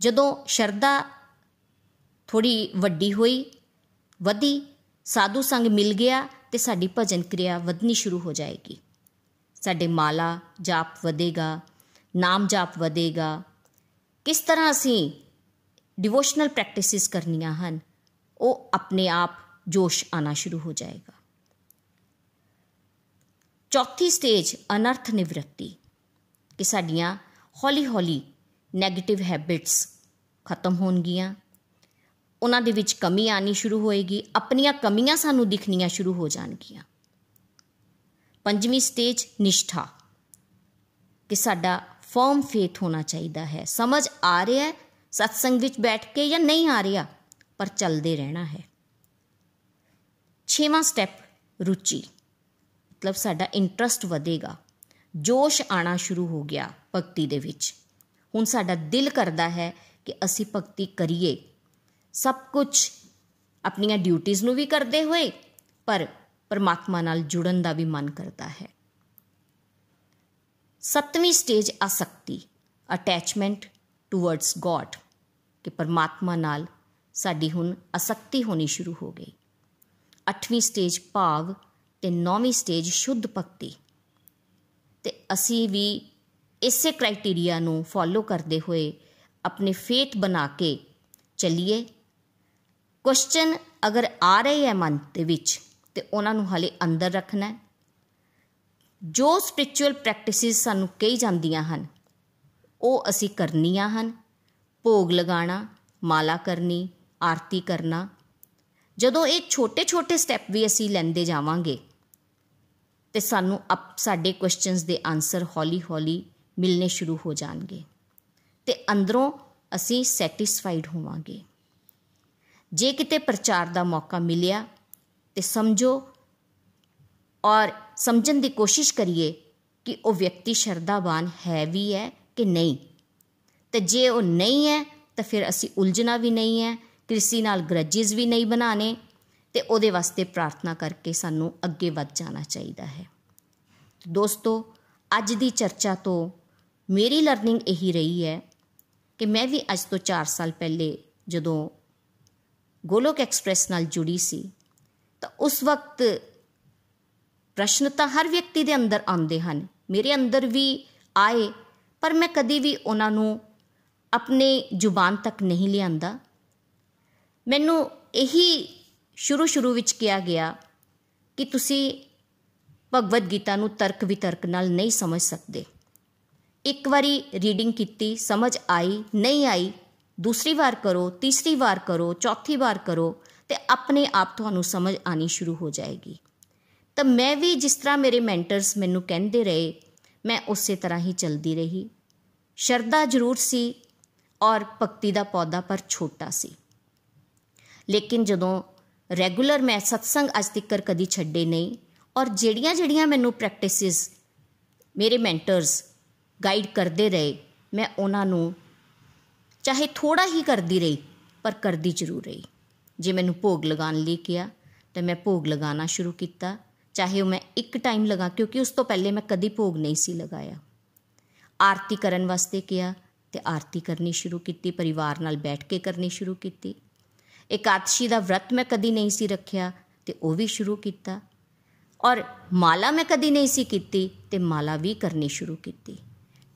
ਜਦੋਂ ਸ਼ਰਧਾ ਥੋੜੀ ਵੱਡੀ ਹੋਈ, ਵਧੀ, ਸਾਧੂ ਸੰਗ ਮਿਲ ਗਿਆ ਤੇ ਸਾਡੀ ਭਜਨ ਕਿਰਿਆ ਵਧਣੀ ਸ਼ੁਰੂ ਹੋ ਜਾਏਗੀ। ਸਾਡੇ ਮਾਲਾ ਜਾਪ ਵਧੇਗਾ, ਨਾਮ ਜਾਪ ਵਧੇਗਾ। ਕਿਸ ਤਰ੍ਹਾਂ ਅਸੀਂ ਡਿਵੋਸ਼ਨਲ ਪ੍ਰੈਕਟਿਸਿਸ ਕਰਨੀਆਂ ਹਨ, ਉਹ ਆਪਣੇ ਆਪ ਜੋਸ਼ ਆਣਾ ਸ਼ੁਰੂ ਹੋ ਜਾਏਗਾ। ਚੌਥੀ ਸਟੇਜ ਅਨਰਥ ਨਿਵਰਤੀ, ਕਿ ਸਾਡੀਆਂ ਹੌਲੀ-ਹੌਲੀ 네ਗੇਟਿਵ ਹੈਬਿਟਸ ਖਤਮ ਹੋਣਗੀਆਂ। ਉਹਨਾਂ ਦੇ ਵਿੱਚ ਕਮੀ ਆਣੀ ਸ਼ੁਰੂ ਹੋਏਗੀ, ਆਪਣੀਆਂ ਕਮੀਆਂ ਸਾਨੂੰ ਦਿਖਣੀਆਂ ਸ਼ੁਰੂ ਹੋ ਜਾਣਗੀਆਂ। ਪੰਜਵੀਂ ਸਟੇਜ ਨਿਸ਼ਠਾ, ਕਿ ਸਾਡਾ ਫਰਮ ਫੇਥ ਹੋਣਾ ਚਾਹੀਦਾ ਹੈ। ਸਮਝ ਆ ਰਿਹਾ ਹੈ ਸਤਸੰਗ ਵਿੱਚ ਬੈਠ ਕੇ ਜਾਂ ਨਹੀਂ ਆ ਰਿਹਾ, ਪਰ ਚੱਲਦੇ ਰਹਿਣਾ ਹੈ। ਛੇਵਾਂ ਸਟੈਪ ਰੁਚੀ। ਮਤਲਬ ਸਾਡਾ ਇੰਟਰਸਟ ਵਧੇਗਾ। ਜੋਸ਼ ਆਣਾ ਸ਼ੁਰੂ ਹੋ ਗਿਆ ਭਗਤੀ ਦੇ ਵਿੱਚ। ਹੁਣ ਸਾਡਾ ਦਿਲ ਕਰਦਾ ਹੈ ਕਿ ਅਸੀਂ ਭਗਤੀ ਕਰੀਏ। ਸਭ ਕੁਝ ਆਪਣੀਆਂ ਡਿਊਟੀਆਂ ਨੂੰ ਵੀ ਕਰਦੇ ਹੋਏ, ਪਰ ਪਰਮਾਤਮਾ ਨਾਲ ਜੁੜਨ ਦਾ ਵੀ ਮਨ ਕਰਦਾ ਹੈ। ਸੱਤਵੀਂ ਸਟੇਜ ਆਸਕਤੀ। ਅਟੈਚਮੈਂਟ ਟੁਵਰਡਸ ਗੋਡ ਕਿ ਪਰਮਾਤਮਾ ਨਾਲ ਸਾਡੀ ਹੁਣ ਅਸਕਤੀ ਹੋਣੀ ਸ਼ੁਰੂ ਹੋ ਗਈ। ਅੱਠਵੀਂ ਸਟੇਜ ਭਾਵ ਤੇ ਨੌਵੀਂ ਸਟੇਜ ਸ਼ੁੱਧ ਭਗਤੀ। ਤੇ ਅਸੀਂ ਵੀ ਇਸੇ ਕ੍ਰਾਈਟੇਰੀਆ ਨੂੰ ਫੋਲੋ ਕਰਦੇ ਹੋਏ ਆਪਣੇ ਫੇਥ ਬਣਾ ਕੇ ਚੱਲੀਏ। ਕੁਐਸਚਨ ਅਗਰ ਆ ਰਹੇ ਹੈ ਮਨ ਦੇ ਵਿੱਚ ਤੇ ਉਹਨਾਂ ਨੂੰ ਹਲੇ ਅੰਦਰ ਰੱਖਣਾ ਹੈ। ਜੋ ਸਪਿਰਚੁਅਲ ਪ੍ਰੈਕਟਿਸਿਸ ਸਾਨੂੰ ਕਹੀ ਜਾਂਦੀਆਂ ਹਨ, ਉਹ ਅਸੀਂ ਕਰਨੀਆਂ ਹਨ। ਭੋਗ ਲਗਾਣਾ, ਮਾਲਾ ਕਰਨੀ, ਆਰਤੀ ਕਰਨਾ। ਜਦੋਂ ਇਹ ਛੋਟੇ-ਛੋਟੇ ਸਟੈਪ ਵੀ ਅਸੀਂ ਲੈਂਦੇ ਜਾਵਾਂਗੇ, ਤੇ ਸਾਨੂੰ ਅਪ, ਸਾਡੇ ਕੁਐਸਚਨਸ ਦੇ ਆਨਸਰ ਹੌਲੀ-ਹੌਲੀ ਮਿਲਨੇ ਸ਼ੁਰੂ ਹੋ ਜਾਣਗੇ। ਤੇ ਅੰਦਰੋਂ ਅਸੀਂ ਸੈਟੀਸਫਾਈਡ ਹੋਵਾਂਗੇ। ਜੇ ਕਿਤੇ ਪ੍ਰਚਾਰ ਦਾ ਮੌਕਾ ਮਿਲਿਆ, ਤੇ ਸਮਝੋ ਔਰ ਸਮਝਣ ਦੀ ਕੋਸ਼ਿਸ਼ ਕਰੀਏ ਕਿ ਉਹ ਵਿਅਕਤੀ ਸ਼ਰਧਾਵਾਨ ਹੈ ਵੀ ਹੈ ਕਿ ਨਹੀਂ। ਤੇ ਜੇ ਉਹ ਨਹੀਂ ਹੈ, ਤਾਂ ਫਿਰ ਅਸੀਂ ਉਲਝਣਾ ਵੀ ਨਹੀਂ ਹੈ ਕਿਸੇ ਨਾਲ ਗਰਜਿਸ ਵੀ ਨਹੀਂ ਬਣਾਣੇ ਤੇ ਉਹਦੇ ਵਾਸਤੇ ਪ੍ਰਾਰਥਨਾ ਕਰਕੇ ਸਾਨੂੰ ਅੱਗੇ ਵੱਧ ਜਾਣਾ ਚਾਹੀਦਾ ਹੈ। ਦੋਸਤੋ, ਅੱਜ ਦੀ ਚਰਚਾ ਤੋਂ ਮੇਰੀ ਲਰਨਿੰਗ ਇਹੀ ਰਹੀ ਹੈ ਕਿ ਮੈਂ ਵੀ ਅੱਜ ਤੋਂ 4 ਸਾਲ ਪਹਿਲੇ ਜਦੋਂ ਗੋਲੋਕ ਐਕਸਪ੍ਰੈਸ ਨਾਲ ਜੁੜੀ ਸੀ, ਤਾਂ ਉਸ ਵਕਤ ਪ੍ਰਸ਼ਨ ਤਾਂ ਹਰ ਵਿਅਕਤੀ ਦੇ ਅੰਦਰ ਆਉਂਦੇ ਹਨ। ਮੇਰੇ ਅੰਦਰ ਵੀ ਆਏ, ਪਰ ਮੈਂ ਕਦੀ ਵੀ ਉਹਨਾਂ ਨੂੰ ਆਪਣੇ ਜ਼ੁਬਾਨ ਤੱਕ ਨਹੀਂ ਲਿਆਂਦਾ। ਮੈਨੂੰ ਇਹੀ ਸ਼ੁਰੂ ਸ਼ੁਰੂ ਵਿੱਚ ਕਿਹਾ ਗਿਆ ਕਿ ਤੁਸੀਂ ਭਗਵਦ ਗੀਤਾ ਨੂੰ ਤਰਕ ਵਿਤਰਕ ਨਾਲ ਨਹੀਂ ਸਮਝ ਸਕਦੇ। ਇੱਕ ਵਾਰੀ ਰੀਡਿੰਗ ਕੀਤੀ, ਸਮਝ ਆਈ, ਨਹੀਂ ਆਈ, ਦੂਸਰੀ ਵਾਰ ਕਰੋ, ਤੀਸਰੀ ਵਾਰ ਕਰੋ, ਚੌਥੀ ਵਾਰ ਕਰੋ ਤੇ ਆਪਣੇ ਆਪ ਤੁਹਾਨੂੰ ਸਮਝ ਆਣੀ ਸ਼ੁਰੂ ਹੋ ਜਾਏਗੀ। ਤਾਂ ਮੈਂ ਵੀ ਜਿਸ ਤਰ੍ਹਾਂ ਮੇਰੇ ਮੈਂਟਰਸ ਮੈਨੂੰ ਕਹਿੰਦੇ ਰਹੇ, ਮੈਂ ਉਸੇ ਤਰ੍ਹਾਂ ਹੀ ਚਲਦੀ ਰਹੀ। ਸ਼ਰਧਾ ਜ਼ਰੂਰ ਸੀ ਔਰ ਭਗਤੀ ਦਾ ਪੌਦਾ ਪਰ ਛੋਟਾ ਸੀ। ਲੇਕਿਨ ਜਦੋਂ ਰੈਗੂਲਰ ਮੈਂ ਸਤਸੰਗ ਅੱਜ ਤੱਕ ਕਦੀ ਛੱਡੇ ਨਹੀਂ ਔਰ ਜਿਹੜੀਆਂ ਜਿਹੜੀਆਂ ਮੈਨੂੰ ਪ੍ਰੈਕਟਿਸਿਸ ਮੇਰੇ ਮੈਂਟਰਸ ਗਾਈਡ ਕਰਦੇ ਰਹੇ, ਮੈਂ ਉਹਨਾਂ ਨੂੰ ਚਾਹੇ ਥੋੜਾ ਹੀ ਕਰਦੀ ਰਹੀ, ਪਰ ਕਰਦੀ ਜ਼ਰੂਰ ਰਹੀ। ਜੇ ਮੈਨੂੰ ਭੋਗ ਲਗਾਉਣ ਲਈ ਕਿਹਾ, ਤਾਂ ਮੈਂ ਭੋਗ ਲਗਾਉਣਾ ਸ਼ੁਰੂ ਕੀਤਾ, ਚਾਹੇ ਉਹ ਮੈਂ ਇੱਕ ਟਾਈਮ ਲਗਾ, ਕਿਉਂਕਿ ਉਸ ਤੋਂ ਪਹਿਲੇ ਮੈਂ ਕਦੀ ਭੋਗ ਨਹੀਂ ਸੀ ਲਗਾਇਆ। ਆਰਤੀ ਕਰਨ ਵਾਸਤੇ ਕਿਹਾ ਤੇ ਆਰਤੀ ਕਰਨੀ ਸ਼ੁਰੂ ਕੀਤੀ, ਪਰਿਵਾਰ ਨਾਲ ਬੈਠ ਕੇ ਕਰਨੀ ਸ਼ੁਰੂ ਕੀਤੀ। ਇਕਾਦਸ਼ੀ ਦਾ ਵਰਤ ਮੈਂ ਕਦੀ ਨਹੀਂ ਸੀ ਰੱਖਿਆ ਤੇ ਉਹ ਵੀ ਸ਼ੁਰੂ ਕੀਤਾ। ਔਰ ਮਾਲਾ ਮੈਂ ਕਦੀ ਨਹੀਂ ਸੀ ਕੀਤੀ ਤੇ ਮਾਲਾ ਵੀ ਕਰਨੀ ਸ਼ੁਰੂ ਕੀਤੀ।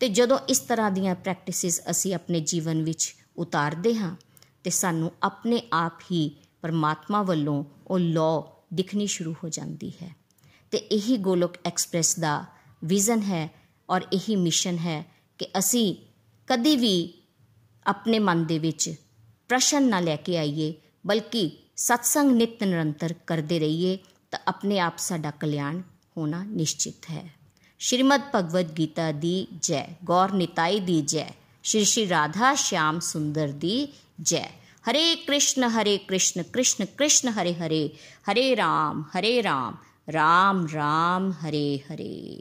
ਤੇ ਜਦੋਂ ਇਸ ਤਰ੍ਹਾਂ ਦੀਆਂ ਪ੍ਰੈਕਟਿਸਿਸ ਅਸੀਂ ਆਪਣੇ ਜੀਵਨ ਵਿੱਚ ਉਤਾਰਦੇ ਹਾਂ, ਤੇ ਸਾਨੂੰ ਆਪਣੇ ਆਪ ਹੀ ਪਰਮਾਤਮਾ ਵੱਲੋਂ ਉਹ ਲਾਅ ਦਿਖਣੀ ਸ਼ੁਰੂ ਹੋ ਜਾਂਦੀ ਹੈ। ਤੇ ਇਹੀ ਗੋਲੋਕ ਐਕਸਪ੍ਰੈਸ ਦਾ ਵਿਜ਼ਨ ਹੈ ਔਰ ਇਹੀ ਮਿਸ਼ਨ ਹੈ ਕਿ ਅਸੀਂ ਕਦੀ ਵੀ ਆਪਣੇ ਮਨ ਦੇ ਵਿੱਚ ਪ੍ਰਸ਼ਨ ਨਾ ਲੈ ਕੇ ਆਈਏ ਬਲਕਿ ਸਤਸੰਗ ਨਿਤ ਨਿਰੰਤਰ ਕਰਦੇ ਰਹੀਏ ਤਾਂ ਆਪਣੇ ਆਪ ਸਾਡਾ ਕਲਿਆਣ ਹੋਣਾ ਨਿਸ਼ਚਿਤ ਹੈ ਸ਼੍ਰੀਮਦ ਭਗਵਦ ਗੀਤਾ ਦੀ ਜੈ ਗੌਰ ਨਿਤਾਈ ਦੀ ਜੈ ਸ਼੍ਰੀ ਸ਼੍ਰੀ ਰਾਧਾ ਸ਼ਿਆਮ ਸੁੰਦਰ ਦੀ ਜੈ ਹਰੇ ਕ੍ਰਿਸ਼ਨ ਹਰੇ ਕ੍ਰਿਸ਼ਨ ਕ੍ਰਿਸ਼ਨ ਕ੍ਰਿਸ਼ਨ ਹਰੇ ਹਰੇ ਹਰੇ ਰਾਮ ਹਰੇ ਰਾਮ ਰਾਮ ਰਾਮ ਹਰੇ ਹਰੇ